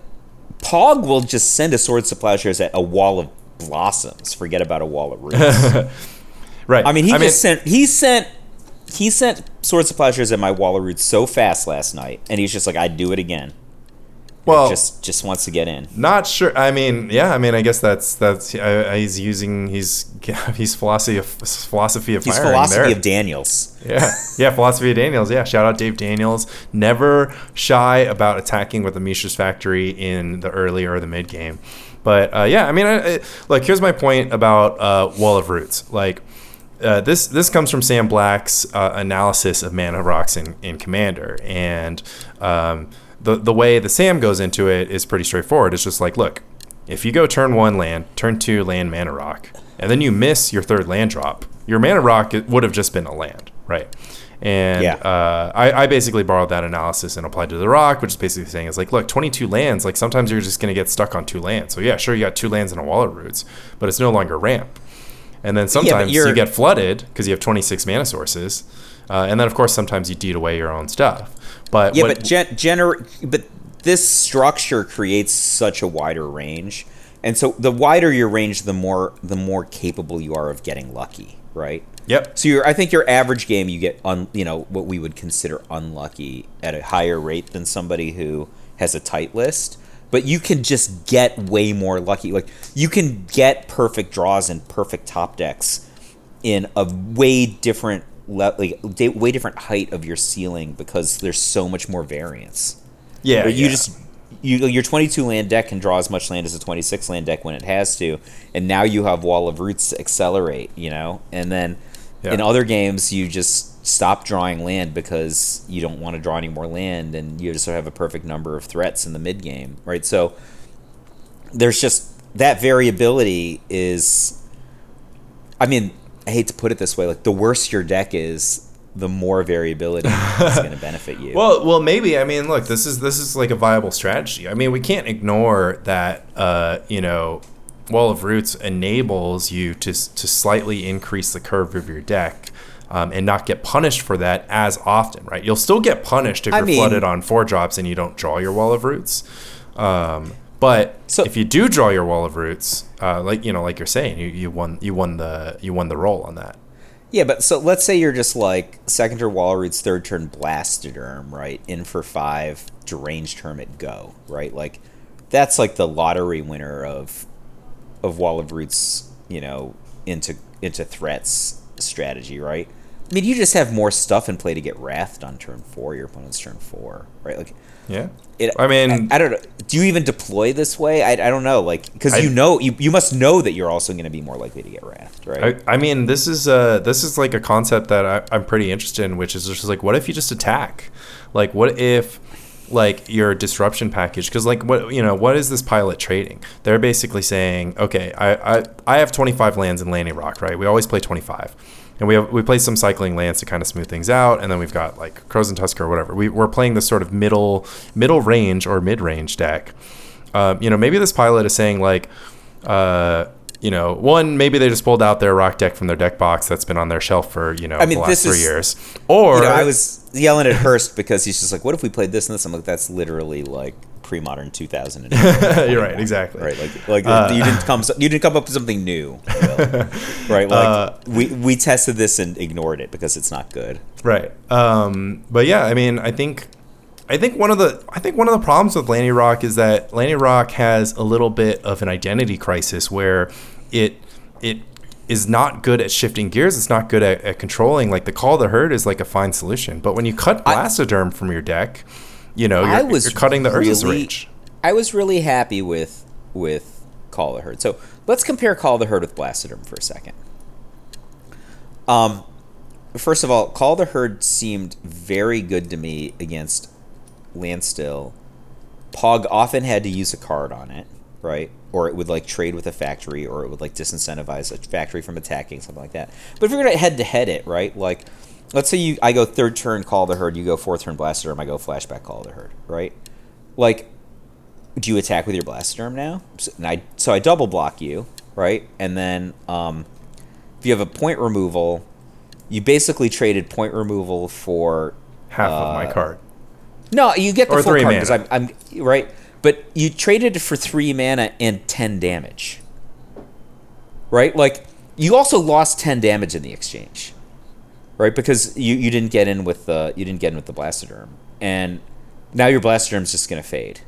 C: Pog will just send a Swords to Plowshares at a wall of blossoms. Forget about a wall of roots.
B: right.
C: I mean, he just sent, he sent, he sent Swords to Plowshares at my wall of roots so fast last night, and he's just like, I'd do it again.
B: Well,
C: just, just wants to get in.
B: Not sure. I mean, yeah. I mean, I guess that's that's uh, he's using he's he's philosophy of philosophy of
C: He's philosophy
B: there.
C: of Daniels.
B: yeah, yeah. Philosophy of Daniels. Yeah. Shout out Dave Daniels. Never shy about attacking with the Mishra's Factory in the early or the mid game. But uh, yeah, I mean, I, I, like here's my point about uh, Wall of Roots. Like uh, this this comes from Sam Black's uh, analysis of mana rocks in, in Commander, and um, the the way the Sam goes into it is pretty straightforward. It's just like, look, if you go turn one land, turn two land mana rock, and then you miss your third land drop, your mana rock would have just been a land, right? And
C: Yeah.
B: uh, I, I basically borrowed that analysis and applied to the rock, which is basically saying it's like, look, 22 lands, like sometimes you're just going to get stuck on two lands. So yeah, sure, you got two lands and a wall of roots, but it's no longer ramp. And then sometimes you
C: you're-
B: get flooded because you have 26 mana sources. Uh, and then, of course, sometimes you deed away your own stuff. But
C: Yeah,
B: when-
C: but gen- gener- but this structure creates such a wider range, and so the wider your range, the more the more capable you are of getting lucky, right?
B: yep,
C: So I think your average game you get un, you know what we would consider unlucky at a higher rate than somebody who has a tight list. But you can just get way more lucky. Like you can get perfect draws and perfect top decks in a way different le- like da- way different height of your ceiling because there's so much more variance.
B: yeah,
C: Or you
B: yeah.
C: just you your 22 land deck can draw as much land as a 26 land deck when it has to, and now you have Wall of Roots to accelerate, you know. And then
B: Yeah.
C: in other games, you just stop drawing land because you don't want to draw any more land, and you just have a perfect number of threats in the mid game, right? So there's just that variability is. I mean, I hate to put it this way, like the worse your deck is. The more variability is going to benefit you.
B: Well, well, maybe. I mean, look, this is this is like a viable strategy. I mean, we can't ignore that. Uh, you know, Wall of Roots enables you to to slightly increase the curve of your deck. Um, and not get punished for that as often, right? You'll still get punished if
C: I
B: you're
C: mean-
B: flooded on four drops and you don't draw your wall of roots. Um, but
C: So-
B: if you do draw your wall of roots, uh, like you know, like you're saying, you, you won you won the you won the roll on that.
C: Yeah, but so let's say you're just like second turn Wall of Roots, third turn Blastoderm, right? In for five, deranged Hermit, go, right? Like that's like the lottery winner of of Wall of Roots, you know, into into threats strategy, right? I mean, you just have more stuff in play to get wrathed on turn four, your opponent's turn four, right? Like,
B: Yeah.
C: It,
B: I mean-
C: I, I don't know. Do you even deploy this way? I, I don't know, like, because you know, you, you must know that you're also going to be more likely to get wrathed, right?
B: I, I mean, this is uh this is like a concept that I, I'm pretty interested in, which is just like, what if you just attack? Like, what if like your disruption package? Because like, what you know, what is this pilot trading? They're basically saying, okay, I I, I have 25 lands in Lanny Rock, right? We always play 25. And we have, we play some cycling lands to kind of smooth things out, and then we've got like Krosan Tusker or whatever. We, we're playing this sort of middle middle range or mid range deck. Um, you know, maybe this pilot is saying like, uh, you know, one maybe they just pulled out their rock deck from their deck box that's been on their shelf for you know
C: I mean,
B: the
C: this
B: last three
C: is-
B: years, or
C: you know, I was yelling at Hurst because he's just like, "What if we played this and this?" I'm like, "That's literally like pre-modern 2000."
B: You're right, exactly.
C: Right, like, like
B: Uh,
C: you didn't come, you didn't come up with something new, Will. right? Like
B: Uh,
C: we we tested this and ignored it because it's not good.
B: Right. Um, but yeah, I mean, I think, I think one of the, I think one of the problems with Lanny Rock is that Lanny Rock has a little bit of an identity crisis where it, it is not good at shifting gears. It's not good at, at controlling. Like the call of the herd is like a fine solution, but when you cut
C: I-
B: Blastoderm from your deck, you know,
C: I
B: you're,
C: was
B: you're cutting the Urza's
C: really-
B: Rage.
C: I was really happy with with Call of the Herd. So let's compare Call of the Herd with Blastoderm for a second. Um, first of all, Call the Herd seemed very good to me against Landstill. Pog often had to use a card on it, right? Or it would like trade with a factory, or it would like disincentivize a factory from attacking, something like that. But if you're gonna head to head it, right? Like, let's say you I go third turn Call the Herd, you go fourth turn Blastoderm, I go flashback Call the Herd, right? Like, do you attack with your Blastoderm now? So, and I so I double block you, right? And then um, if you have a point removal, you basically traded point removal for
B: Half of my card.
C: no, you get the
B: Or
C: full
B: three
C: card because I'm. I'm right, but you traded it for three mana and ten damage. Right, like you also lost ten damage in the exchange, right? Because you, you didn't get in with the you didn't get in with the Blastoderm, and now your Blastoderm's just gonna fade.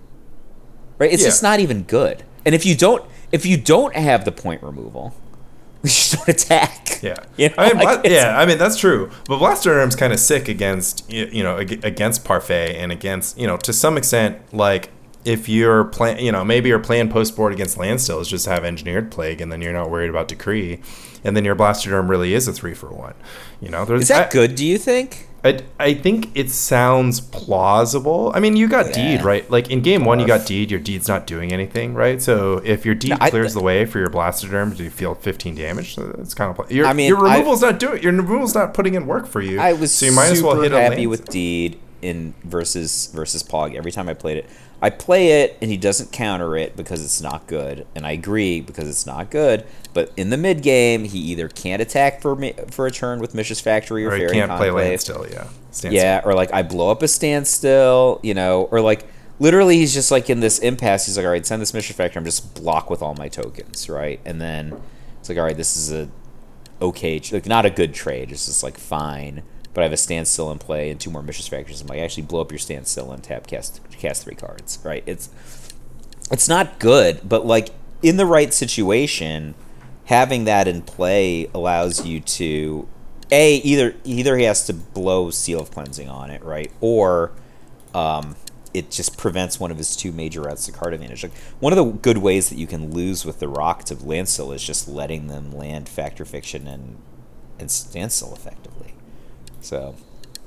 C: Right, it's
B: Yeah.
C: just not even good. And if you don't if you don't have the point removal, you don't attack.
B: Yeah,
C: You know,
B: I mean,
C: like,
B: yeah, I mean that's true. But Blastoderm's kind of sick against you, you know against Parfait and against you know to some extent like if you're playing you know maybe you're playing post board against Landstill is just have Engineered Plague and then you're not worried about Decree, and then your Blastoderm really is a three for one. You know, there's
C: Is that
B: I-
C: good? Do you think?
B: I, I think it sounds plausible. I mean, you got
C: Yeah.
B: deed, right? Like in game one, you got deed. Your deed's not doing anything, right? So if your deed
C: No, I-
B: clears the way for your blastoderm to deal 15 damage, so that's kind of your,
C: I mean,
B: your
C: I-
B: removal's not doing. Your removal's not putting in work for you.
C: I was
B: so you might as well
C: super
B: hit
C: happy with Deed in versus versus Pog every time I played it. I play it and he doesn't counter it because it's not good, and I agree because it's not good. But in the mid game, he either can't attack for me for a turn with Mishra's Factory or,
B: or
C: Fairy
B: can't play
C: Conclave.
B: land still. Yeah, Stand
C: Yeah, or like I blow up a standstill, you know, or like literally he's just like in this impasse. He's like, all right, send this Mishra's Factory. I'm just block with all my tokens, right? And then it's like, all right, this is a okay, like not a good trade. It's just like fine, but I have a standstill in play and two more Mishra's Factories. I'm like, actually blow up your standstill and tap cast cast three cards, right? It's it's not good, but like in the right situation, having that in play allows you to a either either he has to blow seal of cleansing on it, right, or um, it just prevents one of his two major routes to card advantage. Like one of the good ways that you can lose with the rock to landstill is just letting them land Fact or Fiction and and standstill effectively. So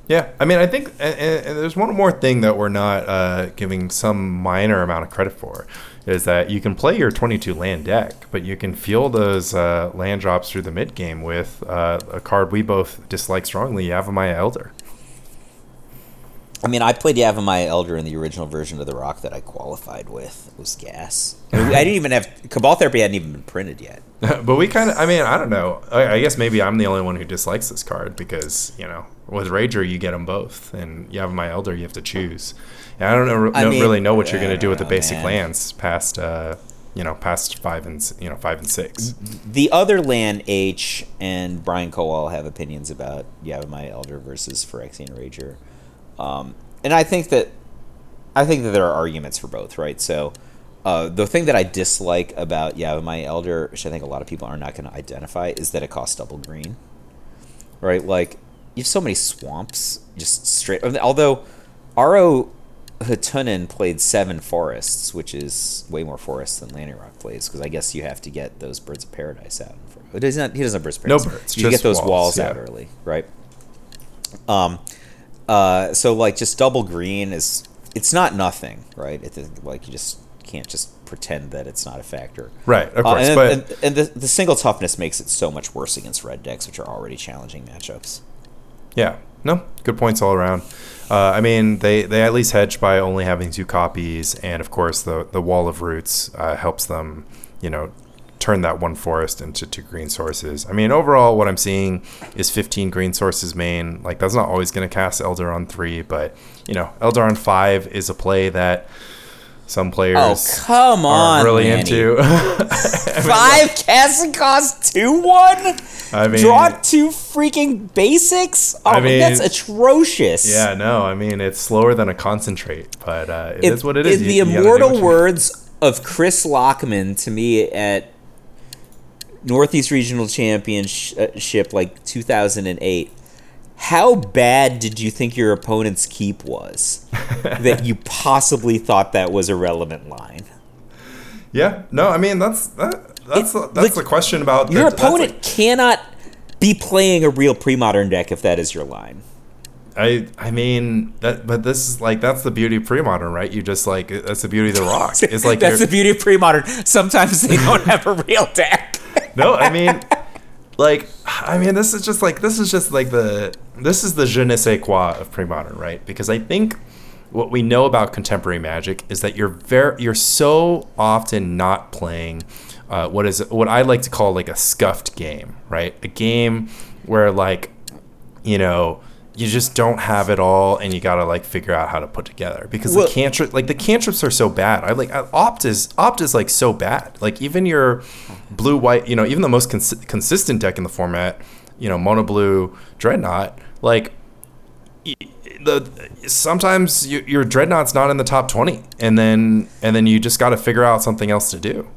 B: Yeah, I mean, I think, and, and there's one more thing that we're not uh, giving some minor amount of credit for, is that you can play your 22 land deck, but you can fuel those uh, land drops through the mid game with uh, a card we both dislike strongly, Yavimaya Elder.
C: I mean, I played Yavimaya Elder in the original version of the Rock that I qualified with. It was gas. I, mean, I didn't even have Cabal Therapy hadn't even been printed yet.
B: but we kind of, I mean, I don't know. I, I guess maybe I'm the only one who dislikes this card because you know, with Rager you get them both, and Yavimaya Elder you have to choose. And I don't know,
C: I
B: don't
C: mean,
B: really know what you're going to do with the basic
C: man.
B: lands past, uh, you know, past five and you know five and six.
C: The other land H and Brian Kowal have opinions about Yavimaya Elder versus Phyrexian Rager, um, and I think that I think that there are arguments for both, right? So. Uh, the thing that I dislike about Yavimaya Elder, which I think a lot of people are not going to identify, is that it costs double green. Right? Like, you have so many swamps, just straight. Although, Aro Hatunen played seven forests, which is way more forests than Lanny Rock plays, because I guess you have to get those birds of paradise out. He doesn't. He doesn't have birds of
B: No birds,
C: You get those walls,
B: walls,
C: out early, right? Um, uh, so like just double green is it's not nothing, right? It's like you just can't just pretend that it's not a factor.
B: Right, of
C: Uh,
B: course,
C: and,
B: but-
C: and, and the, the single toughness makes it so much worse against red decks, which are already challenging matchups.
B: Yeah, no, good points all around. Uh, I mean, they, they at least hedge by only having two copies, and of course, the the wall of roots uh, helps them, you know, turn that one forest into two green sources. I mean, overall, what I'm seeing is 15 green sources main. Like that's not always going to cast Elder on three, but you know, Elder on five is a play that some players
C: Oh come on,
B: really
C: Manny.
B: into.
C: Five casting cost two one.
B: I mean,
C: Draw two freaking basics. Oh,
B: I mean-
C: that's atrocious.
B: yeah, no, I mean it's slower than a concentrate, but uh, it is what it is.
C: In
B: You-
C: the
B: you
C: immortal words of Chris Lockman to me at Northeast Regional Championship, uh, like 2008. How bad did you think your opponent's keep was that you possibly thought that was a relevant line?
B: Yeah, no, I mean that's that, that's
C: It-
B: the, that's the question about
C: Your
B: that's
C: opponent
B: like-
C: cannot be playing a real pre-modern deck if that is your line.
B: I I mean that, but this is like that's the beauty of pre-modern, right? You just like that's the beauty of the rock. It's like
C: that's the beauty of pre-modern. Sometimes they don't have a real deck.
B: No, I mean, like, I mean, this is just like this is just like the this is the je ne sais quoi of pre-modern, right? Because I think what we know about contemporary magic is that you're very you're so often not playing uh, what is what I like to call like a scuffed game, right? A game where like you know you just don't have it all and you gotta like figure out how to put together. Because
C: Well-
B: the cantrip like the cantrips are so bad. I like opt is opt is like so bad. Like even your blue white you know even the most cons- consistent deck in the format you know mono blue dreadnought like the sometimes you, your dreadnought's not in the top 20 and then and then you just got to figure out something else to do.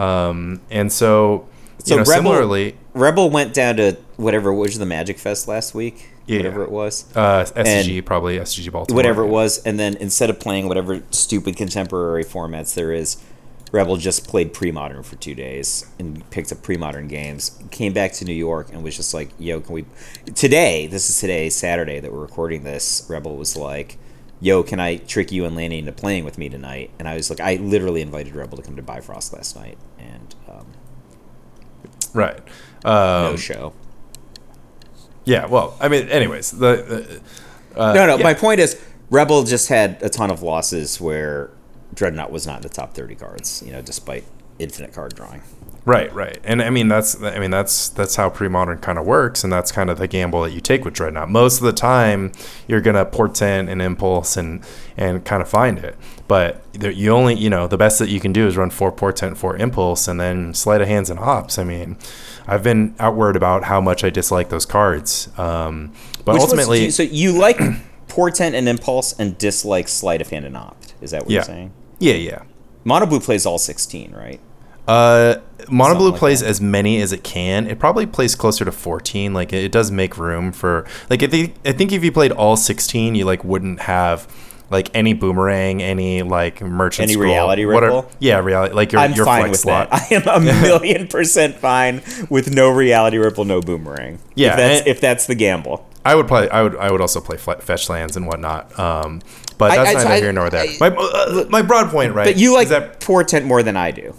B: Um, and so you
C: So
B: know
C: Rebel-
B: similarly
C: Rebel went down to whatever was the Magic Fest last week,
B: Yeah.
C: whatever it was.
B: uh, SCG probably SCG Baltimore
C: whatever it was, and then instead of playing whatever stupid contemporary formats there is, Rebel just played pre-modern for two days and picked up pre-modern games. Came back to New York and was just like, "Yo, can we?" Today, this is today, Saturday that we're recording this. Rebel was like, "Yo, can I trick you and Lanny into playing with me tonight?" And I was like, I literally invited Rebel to come to Bifrost last night, and um,
B: right
C: no
B: um,
C: show.
B: Yeah, well, I mean, anyways, the uh,
C: no, no.
B: yeah.
C: My point is, Rebel just had a ton of losses where Dreadnought was not in the top thirty cards. You know, despite infinite card drawing.
B: Right, right, and I mean that's I mean that's that's how pre-modern kind of works, and that's kind of the gamble that you take with Dreadnought. Most of the time, you're gonna portent and impulse and and kind of find it, but there, you only you know the best that you can do is run four portent, four impulse, and then sleight of hands and hops. I mean, I've been outward about how much I dislike those cards, um, but
C: Which
B: ultimately,
C: so you like Portent and Impulse and dislike Sleight of Hand and Opt. Is that what
B: yeah,
C: you're saying?
B: yeah, yeah.
C: Mono Blue plays all sixteen, right?
B: Uh, Mono Blue
C: like
B: plays
C: that.
B: as many as it can. It probably plays closer to 14. Like it, it does make room for like I think I think if you played all 16, you like wouldn't have like any boomerang, any like merchant
C: Any
B: scroll,
C: reality
B: what are-
C: ripple?
B: yeah, reality. Like your
C: I'm
B: your
C: fine
B: flex
C: with
B: slot.
C: that. I am a million percent fine with no reality ripple, no boomerang.
B: Yeah,
C: if that's, if that's the gamble.
B: I would play. I would. I would also play fetch lands and whatnot. Um, but
C: I-
B: that's
C: I-
B: neither
C: I-
B: here nor there.
C: I-
B: my uh, my broad point, right?
C: But you like
B: is that
C: Portent more than I do.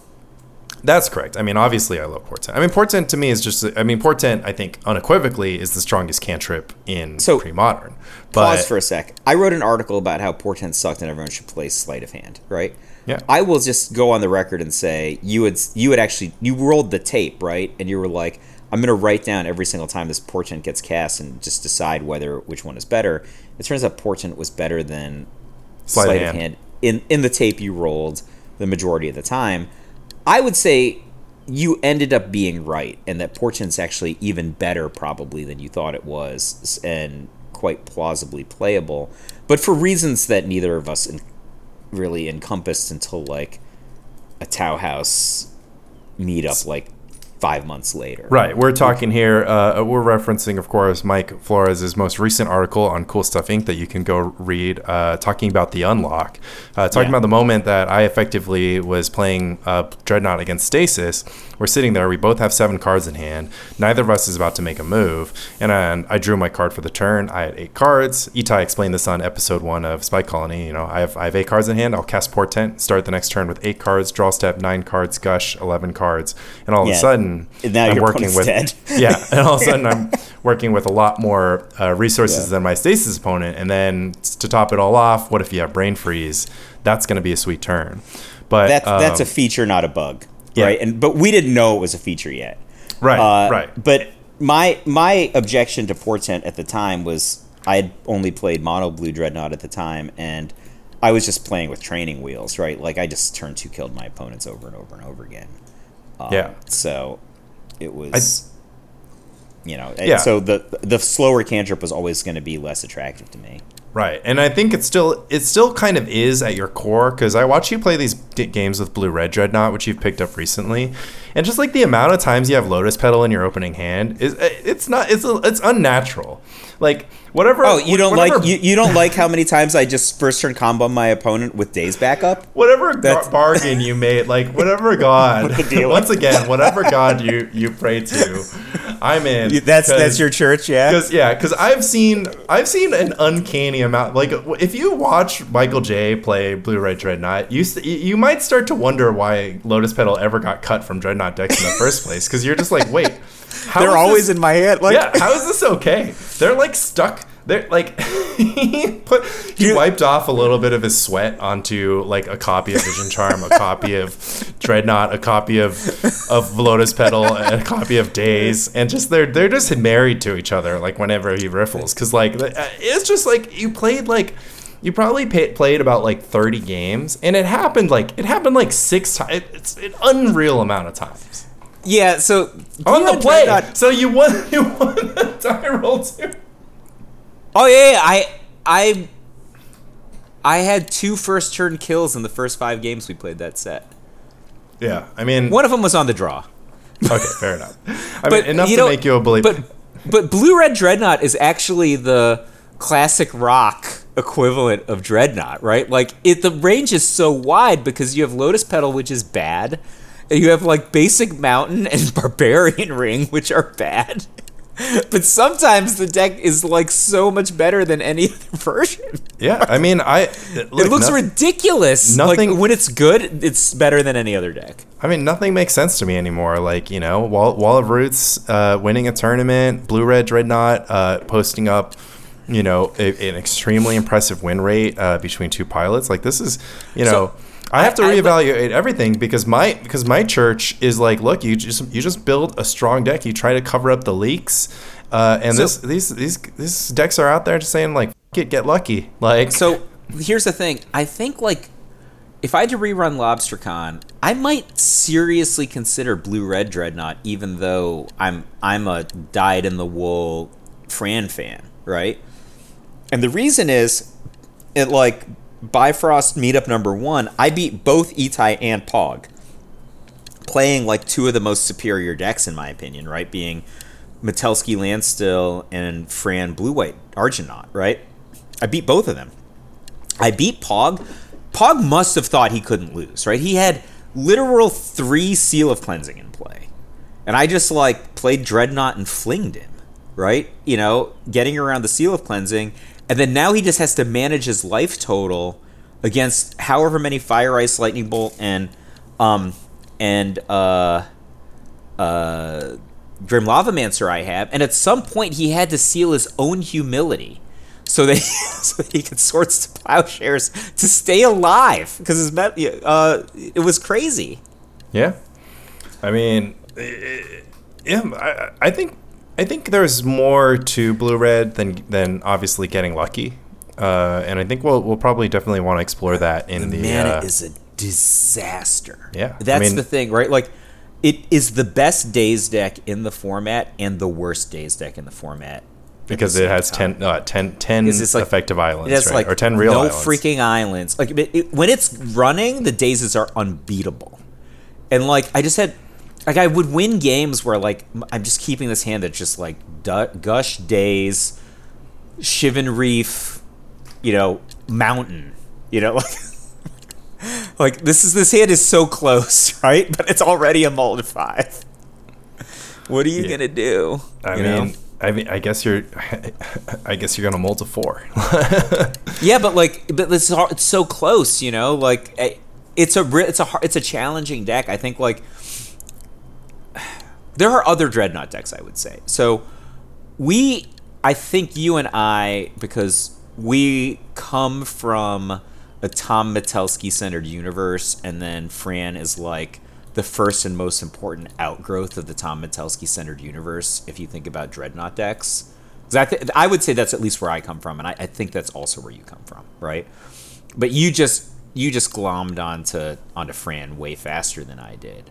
B: That's correct. I mean, obviously, I love Portent. I mean, Portent to me is just. I mean, Portent, I think unequivocally is the strongest cantrip in
C: So,
B: pre-modern.
C: Pause for a sec. I wrote an article about how Portent sucked and everyone should play Sleight of Hand, right?
B: Yeah.
C: I will just go on the record and say you would you would actually you rolled the tape, right? And you were like, I'm gonna write down every single time this Portent gets cast and just decide whether which one is better. It turns out Portent was better than
B: Sleight of
C: Sleight of
B: Hand.
C: Hand in in the tape you rolled the majority of the time. I would say you ended up being right, and that Portent's actually even better probably than you thought it was, and quite plausibly playable. But for reasons that neither of us en- really encompassed until like a Tau House meetup, like five months later.
B: Right. We're talking here. Uh, we're referencing, of course, Mike Flores' most recent article on Cool Stuff Inc. that you can go read, uh, talking about the unlock. Uh, talking
C: Yeah.
B: about the moment that I effectively was playing uh, Dreadnought against Stasis. We're sitting there. We both have seven cards in hand. Neither of us is about to make a move. And I, I drew my card for the turn. I had eight cards. Itai explained this on episode one of Spike Colony. You know, I have, I have eight cards in hand. I'll cast Portent, start the next turn with eight cards, draw step, nine cards, gush, 11 cards. And all of a sudden,
C: And now
B: I'm working with
C: dead.
B: yeah, and all of a sudden I'm working with a lot more uh, resources than my stasis opponent. And then to top it all off, what if you have brain freeze? That's going to be a sweet turn. But
C: That's that's a
B: um,
C: feature, not a bug,
B: yeah.
C: right? And but we didn't know it was a feature yet.
B: right,
C: Uh,
B: right.
C: But my my objection to Portent at the time was I had only played Mono Blue Dreadnought at the time, and I was just playing with training wheels, right? Like I just turned two killed my opponents over and over and over again. Um,
B: Yeah.
C: So it was, you know,
B: Yeah.
C: so the the slower cantrip was always going to be less attractive to me.
B: Right, and I think it still it still kind of is at your core because I watch you play these d- games with Blue Red Dreadnought, which you've picked up recently, and just like the amount of times you have Lotus Petal in your opening hand is eh, it's not it's it's unnatural. Like whatever.
C: Oh, you don't
B: whatever,
C: like you, you don't like how many times I just first turn combo my opponent with Daze backup?
B: Whatever bar- bargain you made, like whatever god. once again, whatever god you you pray to, I'm in.
C: That's that's your church, yeah.
B: Because yeah, because I've seen I've seen an uncanny amount. Like if you watch Michael J play Blue Red Dreadnought, you you might start to wonder why Lotus Petal ever got cut from Dreadnought decks in the first place. Because you're just like, wait.
C: They're always this, in my head. Like,
B: yeah, how is this okay? They're like stuck. They're like he put he wiped off a little bit of his sweat onto like a copy of Vision Charm, a copy of Dreadnought, a copy of of Lotus Petal, a copy of Daze, and just they're they're just married to each other. Like whenever he riffles, because like uh, it's just like you played like you probably pay, played about like 30 games and it happened like it happened like six times it's an unreal amount of times
C: yeah, so
B: on the play. So you won. You won the die roll too.
C: Oh yeah, yeah, I I I had two first turn kills in the first five games we played that set.
B: Yeah, I mean,
C: one of them was on the draw.
B: Okay, fair enough. I but, mean, enough to know, make you a believer.
C: But but blue red dreadnought is actually the classic rock equivalent of dreadnought, right? Like it, the range is so wide because you have lotus petal, which is bad you have like basic mountain and barbarian ring, which are bad. But sometimes the deck is like so much better than any other version.
B: Yeah, I mean, I
C: it looks no, ridiculous. Nothing like, when it's good, it's better than any other deck.
B: I mean, nothing makes sense to me anymore. Like you know, Wall, Wall of Roots uh, winning a tournament, Blue Red Dreadnought uh, posting up you know, a, an extremely impressive win rate uh, between two pilots. Like this is, you know, so, I have to reevaluate everything because my because my church is like, look, you just you just build a strong deck. You try to cover up the leaks, uh, and so, this these these these decks are out there just saying like, get get lucky. Like
C: so. Here's the thing. I think like if I had to rerun LobsterCon, I might seriously consider Blue Red Dreadnought, even though I'm I'm a dyed in the wool Fran fan, right? And the reason is, it like Bifrost meetup number one, I beat both Itai and Pog, playing like two of the most superior decks in my opinion, right? Being Metelsky Landstill and Fran Blue White Argonaut, right? I beat both of them. I beat Pog. Pog must have thought he couldn't lose, right? He had literal three Seal of Cleansing in play. And I just like played Dreadnought and flinged him, right? You know, getting around the Seal of Cleansing and then now he just has to manage his life total against however many fire ice lightning bolt and um and uh uh Grim Lavamancer I have, and at some point he had to seal his own humility so that so that he could swords to plowshares to stay alive because uh, it was crazy.
B: Yeah, I mean, yeah, I, I think I think there's more to blue red than than obviously getting lucky, uh, and I think we'll we'll probably definitely want to explore that in the, the
C: mana
B: uh,
C: is a disaster.
B: Yeah,
C: that's I mean, the thing, right? Like, it is the best Daze deck in the format and the worst Daze deck in the format
B: because it has 10, uh, 10, 10 like, effective islands, right? like or ten real
C: no
B: islands.
C: freaking islands. Like it, it, when it's running, the dazes are unbeatable, and like I just had like I would win games where like I'm just keeping this hand that's just like gush Daze, Shivan Reef, you know, mountain, you know, like like this is this hand is so close, right? But it's already a mold five. What are you yeah. gonna do?
B: I you mean. Know? I mean, I guess you're, I guess you're gonna mold to four.
C: yeah, but like, but it's it's so close, you know. Like, eh, it's a it's a it's a challenging deck. I think like there are other dreadnought decks, I would say. So we, I think you and I, because we come from a Tom Metelsky centered universe, and then Fran is like the first and most important outgrowth of the Tom Metelsky centered universe. If you think about dreadnought decks, I, th- I would say that's at least where I come from, and I, I think that's also where you come from, right? But you just you just glommed onto onto Fran way faster than I did.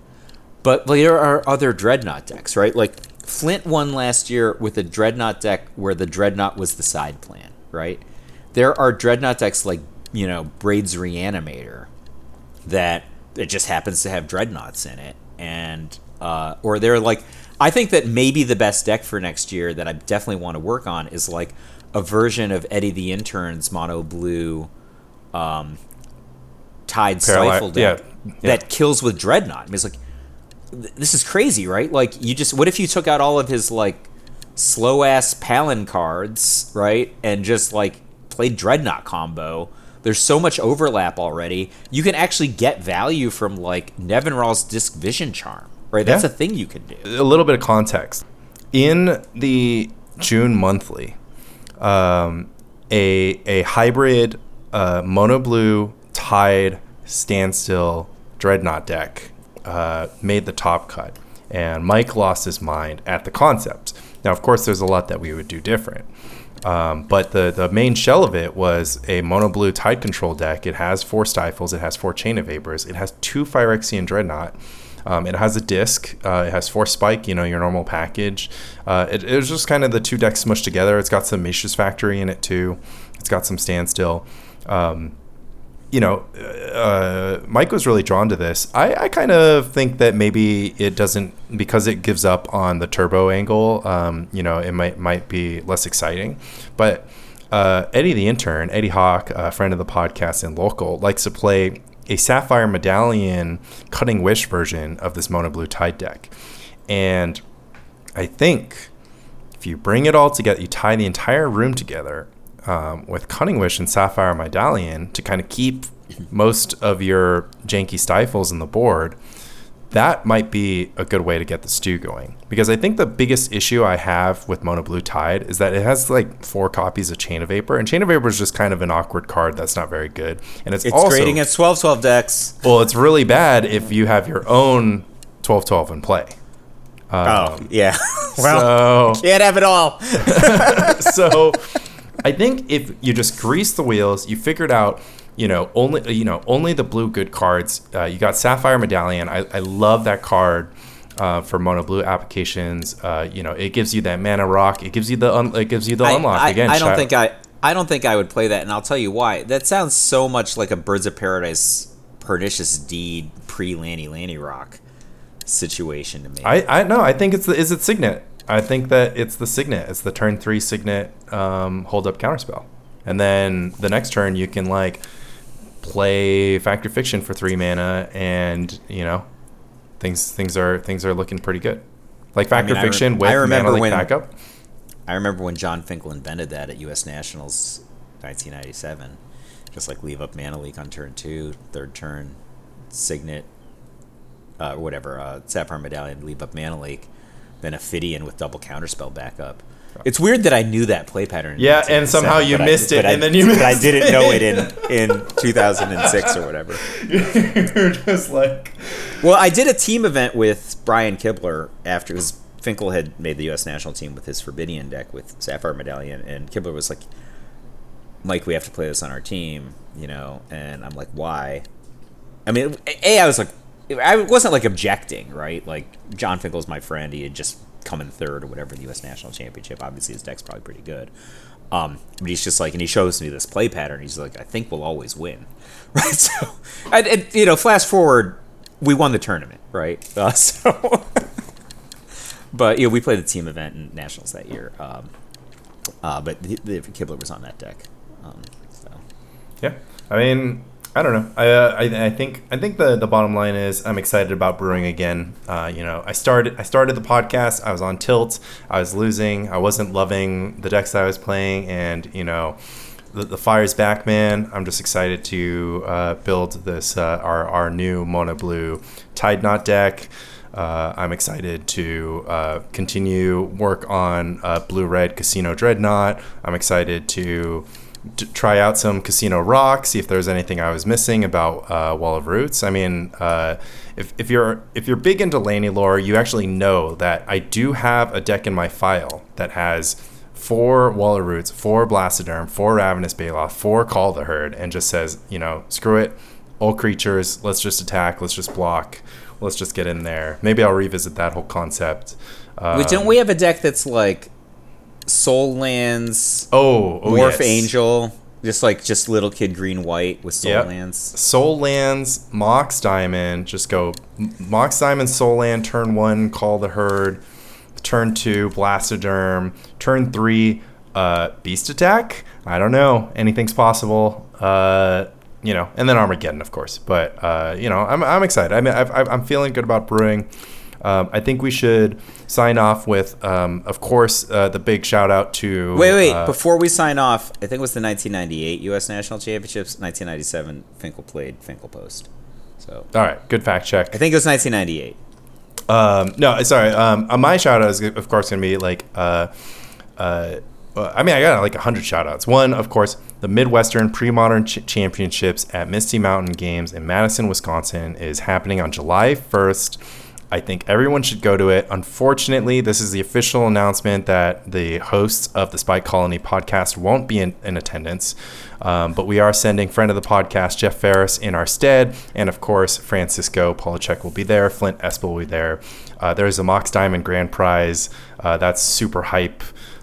C: But there are other dreadnought decks, right? Like Flint won last year with a dreadnought deck where the dreadnought was the side plan, right? There are dreadnought decks like you know Braid's Reanimator that it just happens to have dreadnoughts in it, and uh, or they're like. I think that maybe the best deck for next year that I definitely want to work on is like a version of Eddie the Intern's mono blue um, Tide Stifle deck
B: yeah, yeah.
C: that kills with Dreadnought. I mean, it's like th- this is crazy, right? Like you just what if you took out all of his like slow ass Palin cards, right, and just like played Dreadnought combo. There's so much overlap already. You can actually get value from like Nevinyrral's Disk Vision Charm, right? That's
B: Yeah.
C: a thing you can do.
B: a little bit of context. In the June monthly, um, a a hybrid uh, mono blue tide standstill dreadnought deck uh, made the top cut, and Mike lost his mind at the concept. Now, of course, there's a lot that we would do different. Um, but the, the main shell of it was a mono blue tide control deck. It has four stifles, it has four chain of vapors, it has two Phyrexian dreadnought, um, it has a disc. Uh, it has four spike, you know, your normal package. Uh, it, it was just kind of the two decks smushed together. It's got some Mishra's Factory in it too. It's got some standstill. Um, you know, uh, Mike was really drawn to this. I, I kind of think that maybe it doesn't because it gives up on the turbo angle. Um, you know, it might might be less exciting, but. Uh, Eddie the intern, Eddie Hawk, a friend of the podcast and local, likes to play a Sapphire Medallion Cunning Wish version of this Mono Blue Tide deck. And I think if you bring it all together, you tie the entire room together um, with Cunning Wish and Sapphire Medallion to kind of keep most of your janky stifles in the board, that might be a good way to get the stew going. Because I think the biggest issue I have with Mono Blue Tide is that it has like four copies of Chain of Vapor, and Chain of Vapor is just kind of an awkward card that's not very good. And it's,
C: It's
B: also
C: great against 12 12 decks.
B: well, it's really bad if you have your own 12-12 in play.
C: oh, yeah. well,
B: so
C: can't have it all.
B: so I think if you just grease the wheels, you figured out, you know, only you know only the blue good cards. Uh, you got Sapphire Medallion. I, I love that card. Uh, for mono blue applications, uh, you know it gives you that mana rock. It gives you the un- it gives you the
C: I,
B: unlock
C: I-
B: again.
C: I don't think I. I don't think I would play that, and I'll tell you why. That sounds so much like a Birds of Paradise pernicious deed pre Lanny Lanny Rock situation to me.
B: I I no. I think it's the is it signet. I think that it's the signet. It's the turn three signet um, hold up counterspell, and then the next turn you can like play Fact or Fiction for three mana, and you know things things are things are looking pretty good. Like Factor
C: I re-
B: Fiction with
C: I remember
B: mana leak
C: when-
B: backup.
C: I remember when Jon Finkel invented that at U.S. Nationals, 1997. Just like leave up mana leak on turn two, third turn, signet, uh, whatever, uh, Sapphire Medallion, leave up mana leak, then Ophidian with double counterspell backup. It's weird that I knew that play pattern.
B: Yeah, and somehow you
C: but I-
B: missed it,
C: but I-
B: and then you
C: But I didn't know it in in 2006 or whatever.
B: You're just like
C: Well, I did a team event with Brian Kibler after because Finkel had made the U.S. national team with his Forbidian deck with Sapphire Medallion, and Kibler was like, "Mike, we have to play this on our team," you know, and I'm like, "Why?" I mean, a I was like, I wasn't like objecting, right? Like Jon Finkel's my friend; he had just come in third or whatever in the U.S. national championship. Obviously, his deck's probably pretty good. Um, but he's just like, and he shows me this play pattern. He's like, I think we'll always win, right? So, and, and you know, flash forward, we won the tournament, right? Uh, so, but you know, we played the team event in nationals that year. Um, uh, but the, the Kibler was on that deck. Um, so.
B: Yeah, I mean, I don't know. I, uh, I I think I think the the bottom line is I'm excited about brewing again. Uh, you know, I started I started the podcast. I was on tilt. I was losing. I wasn't loving the decks I was playing, and you know. The, the fire's back, man. I'm just excited to uh, build this uh, our our new mono blue tide knot deck. Uh, I'm excited to uh, continue work on blue red casino dreadnought. I'm excited to try out some Casino Rock, see if there's anything I was missing about uh, Wall of Roots. I mean, uh, if, if you're if you're big into Lanny lore, you actually know that I do have a deck in my file that has four Wall of Roots, four Blastoderm, four Ravenous Baloth, four Call the Herd, and just says, you know, screw it, all creatures, let's just attack, let's just block, let's just get in there. Maybe I'll revisit that whole concept. Um,
C: Wait, don't we have a deck that's like Soul Lands,
B: Oh, oh
C: Morph
B: yes.
C: Angel, Just like just little kid green white with soul
B: Yep.
C: lands.
B: Soul Lands, Mox Diamond, just go Mox Diamond, Soul Land, turn one, Call the Herd, turn two, Blastoderm, turn three, uh, Beast Attack. I don't know. Anything's possible. Uh, you know, and then Armageddon, of course. But, uh, you know, I'm, I'm excited. I mean, I've, I've, I'm feeling good about brewing. Um, I think we should sign off with, um, of course, uh, the big shout out to.
C: Wait, wait.
B: uh,
C: Before we sign off, I think it was the 1998 U.S. National Championships. 1997, Finkel played Finkel Post. So
B: all right, good fact check.
C: I think it was 1998.
B: Um, no, sorry. Um, uh, my shout out is, of course, going to be like, uh, uh, I mean, I got like 100 shout outs. One, of course, the Midwestern Pre Modern Ch- Championships at Misty Mountain Games in Madison, Wisconsin is happening on July 1st. I think everyone should go to it. Unfortunately, this is the official announcement that the hosts of the Spike Colony podcast won't be in, in attendance. Um, but we are sending friend of the podcast, Jeff Ferris, in our stead. And of course, Francisco Polachek will be there. Flint Espel will be there. Uh, there's a Mox Diamond Grand Prize. Uh, that's super hype.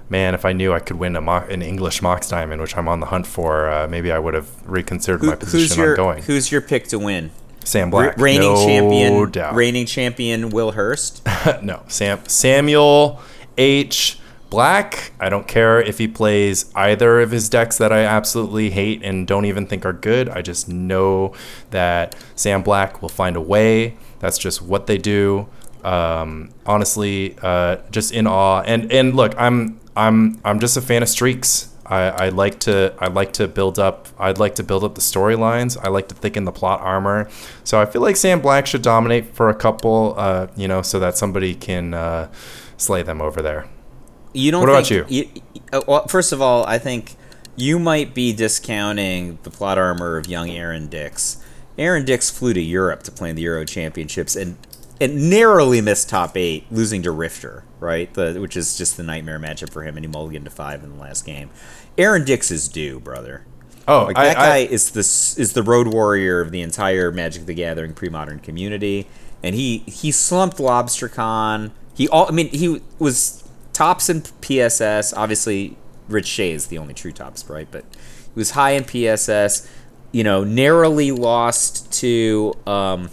B: Man, if I knew I could win a Mo- an English Mox Diamond, which I'm on the hunt for, uh, maybe I would have reconsidered
C: Who,
B: my position
C: your
B: on going.
C: Who's your pick to win?
B: Sam
C: Re-
B: Black.
C: reigning
B: no
C: champion.
B: doubt.
C: Reigning champion Will Hurst.
B: no, Sam Samuel H. Black. I don't care if he plays either of his decks that I absolutely hate and don't even think are good. I just know that Sam Black will find a way. That's just what they do. Um, honestly, uh, just in awe. And and look, I'm I'm I'm just a fan of streaks. I, I like to I like to build up I'd like to build up the storylines. I like to thicken the plot armor. So I feel like Sam Black should dominate for a couple, uh, you know, so that somebody can uh, slay them over there.
C: You don't.
B: What about
C: think, you? uh, well, first of all, I think you might be discounting the plot armor of young Aaron Dix. Aaron Dix flew to Europe to play in the Euro Championships and and narrowly missed top eight, losing to Rifter, right? The, which is just the nightmare matchup for him, and he mulliganed to five in the last game. Aaron Dix is due, brother.
B: Oh,
C: Like
B: I,
C: that guy
B: I,
C: is the is the road warrior of the entire Magic the Gathering pre-modern community, and he he slumped LobsterCon. He all I mean he was tops in PSS. Obviously, Rich Shea is the only true tops, right? But he was high in PSS. You know, narrowly lost to um,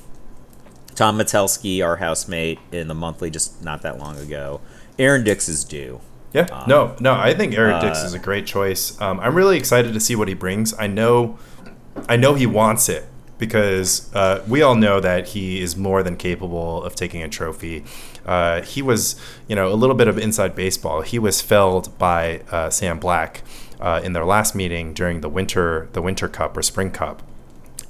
C: Tom Metelsky, our housemate, in the monthly just not that long ago. Aaron Dix is due.
B: yeah, no, no. I think Dix
C: uh,
B: is a great choice. Um, I'm really excited to see what he brings. I know, I know he wants it because uh, we all know that he is more than capable of taking a trophy. Uh, he was, you know, a little bit of inside baseball. He was felled by uh, Sam Black uh, in their last meeting during the winter, the Winter Cup or Spring Cup,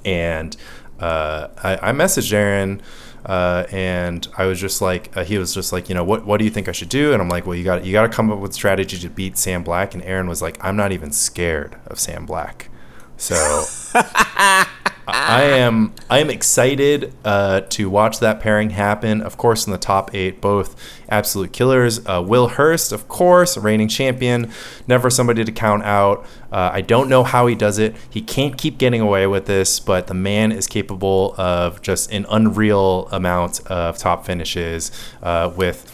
B: and uh, I, I messaged Aaron. Uh, and I was just like, uh, he was just like, you know, what what do you think I should do? And I'm like, well, you got you got to come up with strategy to beat Sam Black. And Aaron was like, I'm not even scared of Sam Black. So I am I am excited uh, to watch that pairing happen. Of course, in the top eight, both absolute killers. Uh, Will Hurst, of course, reigning champion, never somebody to count out. Uh, I don't know how he does it. He can't keep getting away with this, but the man is capable of just an unreal amount of top finishes uh, with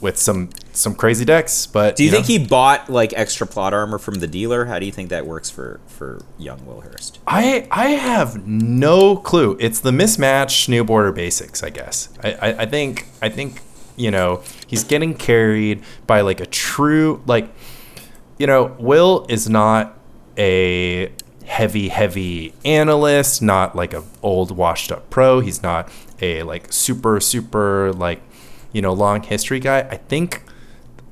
B: with some some crazy decks. But
C: Do you,
B: know,
C: think he bought like extra plot armor from the dealer? How do you think that works for for young Will Hurst?
B: I I have no clue. It's the mismatch new border basics, I guess. I, I, I think I think you know he's getting carried by like a true like you know Will is not a heavy heavy analyst, not like a old washed up pro. He's not a like super super like you know long history guy. I think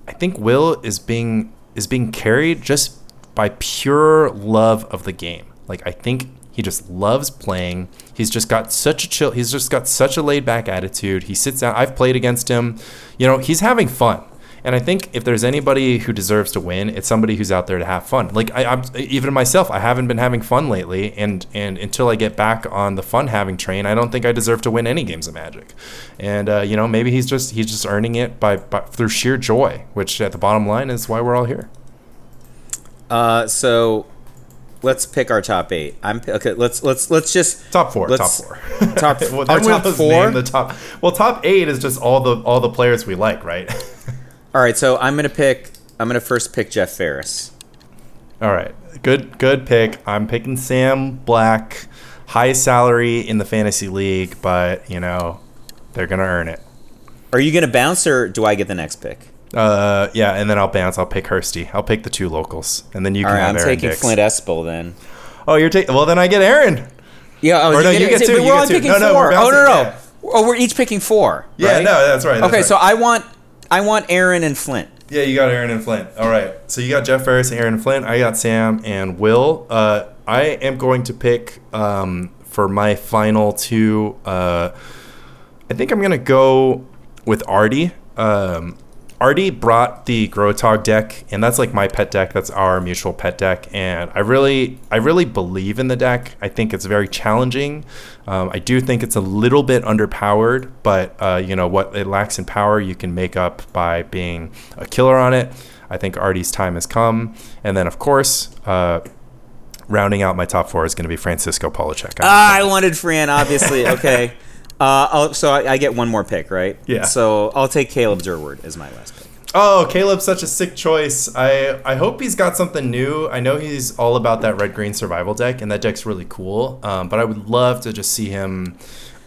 B: I think Will is being is being carried just by pure love of the game. Like I think he just loves playing. He's just got such a chill. He's just got such a laid back attitude. He sits down. I've played against him. You know, he's having fun. And I think if there's anybody who deserves to win, it's somebody who's out there to have fun. Like I, I'm even myself, I haven't been having fun lately, and and until I get back on the fun having train, I don't think I deserve to win any games of Magic. And uh, you know, maybe he's just he's just earning it by, by through sheer joy, which at the bottom line is why we're all here.
C: Uh, so let's pick our top eight. I'm okay. Let's let's let's just
B: Top four, top four.
C: top-
B: well,
C: top four?
B: The top. Well, top eight is just all the all the players we like, right?
C: all right. So I'm gonna pick. I'm gonna first pick Jeff Ferris.
B: All right, good good pick. I'm picking Sam Black, high salary in the fantasy league, but you know they're gonna earn it.
C: Are you gonna bounce or do I get the next pick?
B: Uh, yeah, and then I'll bounce. I'll pick Hursty. I'll pick the two locals, and then you
C: All
B: can
C: right,
B: have
C: I'm
B: Aaron
C: taking
B: Dix.
C: Flint Espel then.
B: Oh, you're taking. Well, then I get Aaron.
C: Yeah, oh,
B: Or no, you get
C: it-
B: two,
C: but We're
B: get
C: only
B: two.
C: picking
B: No, no,
C: four.
B: we're
C: oh no, no.
B: yeah.
C: Oh, we're each picking four.
B: Yeah, no, that's right. that's
C: Okay,
B: right.
C: so I want I want Aaron and Flint.
B: Yeah, you got Aaron and Flint. All right. So you got Jeff Ferris, and Aaron and Flint. I got Sam and Will. Uh, I am going to pick um, for my final two. Uh, I think I'm going to go with Artie. Um, Artie brought the Grotog deck, and that's like my pet deck. That's our mutual pet deck, and I really, I really believe in the deck. I think it's very challenging. Um, I do think it's a little bit underpowered, but uh, you know what it lacks in power, you can make up by being a killer on it. I think Artie's time has come, and then of course, uh, rounding out my top four is going to be Francisco Polachek.
C: Ah, I wanted Fran, obviously. Okay. Uh, I'll, so I, I get one more pick, right?
B: Yeah.
C: So I'll take Caleb Durward as my last pick.
B: Oh, Caleb's such a sick choice. I I hope he's got something new. I know he's all about that red green survival deck, and that deck's really cool. Um, but I would love to just see him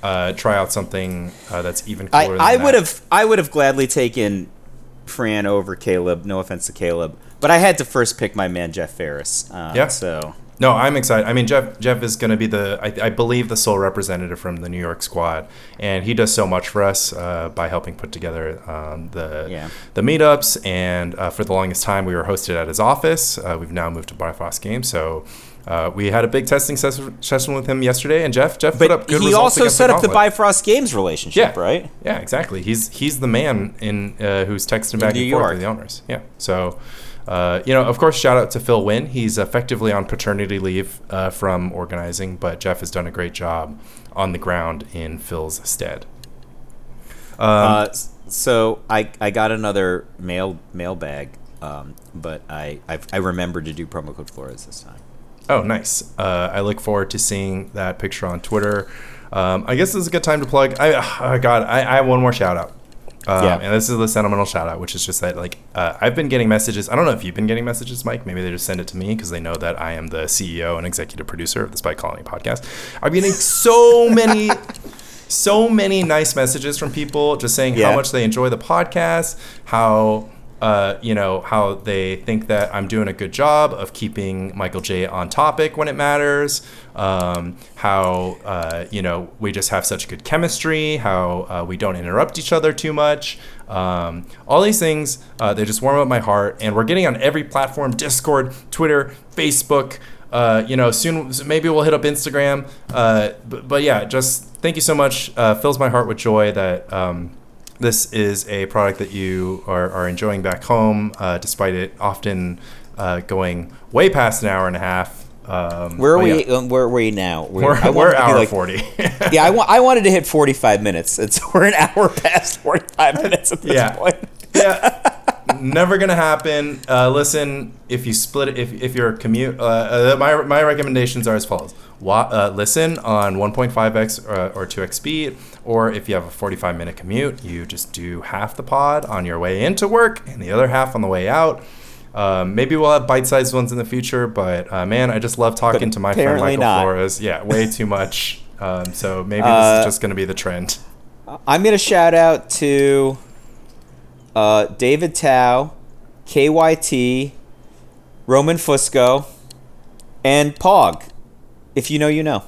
B: uh, try out something uh, that's even
C: I,
B: cooler. than
C: I
B: that.
C: would have I would have gladly taken Fran over Caleb. No offense to Caleb, but I had to first pick my man Jeff Ferris. Uh,
B: Yeah.
C: So
B: No, I'm excited. I mean, Jeff Jeff is going to be the I, I believe the sole representative from the New York squad, and he does so much for us uh, by helping put together um, the
C: Yeah.
B: the meetups. And uh, for the longest time, we were hosted at his office. Uh, we've now moved to Bifrost Games, so. Uh, we had a big testing ses- session with him yesterday, and Jeff Jeff put up
C: but
B: good
C: he
B: results
C: also set up the. Bifrost Games relationship,
B: Yeah.
C: right?
B: Yeah, exactly. He's he's the man in uh, who's texting back
C: New
B: and forth
C: York.
B: with the owners. Yeah. So, uh, you know, of course, shout out to Phil Wynn. He's effectively on paternity leave uh, from organizing, but Jeff has done a great job on the ground in Phil's stead. Um,
C: Uh, so I, I got another mail mailbag, um, but I I've, I remembered to do promo code Flores this time.
B: Oh, nice. Uh, I look forward to seeing that picture on Twitter. Um, I guess this is a good time to plug. I, oh God, I, I have one more shout out. Um,
C: Yeah.
B: And this is the sentimental shout out, which is just that, like, uh, I've been getting messages. I don't know if you've been getting messages, Mike. Maybe they just send it to me because they know that I am the CEO and executive producer of the Spike Colony podcast. I'm getting so many. So many nice messages from people just saying
C: Yeah.
B: how much they enjoy the podcast, how uh, you know, how they think that I'm doing a good job of keeping Michael J on topic when it matters. Um, how uh, you know we just have such good chemistry. How uh, we don't interrupt each other too much. Um, all these things uh, they just warm up my heart, and we're getting on every platform: Discord, Twitter, Facebook. Uh, you know, soon maybe we'll hit up Instagram. But, but yeah, just thank you so much. Fills my heart with joy that. Um, this is a product that you are, are enjoying back home, uh, despite it often uh, going way past an hour and a half. Um,
C: Where are we?
B: yeah,
C: Um, where are we now?
B: We're, we're
C: be
B: hour
C: like-
B: 40.
C: yeah, I, wa- I wanted to hit 45 minutes. It's we're an hour past 45 minutes at this
B: Yeah.
C: point.
B: yeah. Never gonna happen. Uh, listen, if you split it, if, if your commute, uh, uh, my, my recommendations are as follows: Wa- uh, listen on 1.5x or, or 2x speed, or if you have a 45 minute commute, you just do half the pod on your way into work and the other half on the way out. Um, maybe we'll have bite-sized ones in the future, but uh, man, I just love talking
C: But
B: to my friend Michael
C: not.
B: Flores. Yeah, way too much. Um, so maybe this
C: Uh,
B: is just gonna be the trend.
C: I'm gonna shout out to uh, David Tao, KYT, Roman Fusco, and Pog. If you know, you know.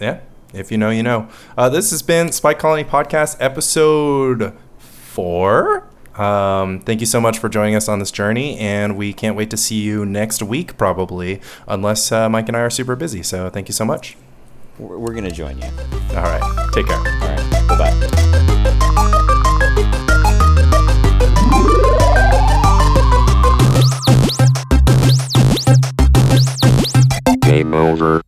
B: Yeah. If you know, you know. Uh, this has been Spike Colony Podcast episode four. Um, thank you so much for joining us on this journey, and we can't wait to see you next week, probably, unless uh, Mike and I are super busy. So thank you so much.
C: We're, we're gonna join you.
B: All right. Take care.
C: All right. Bye bye. Game over.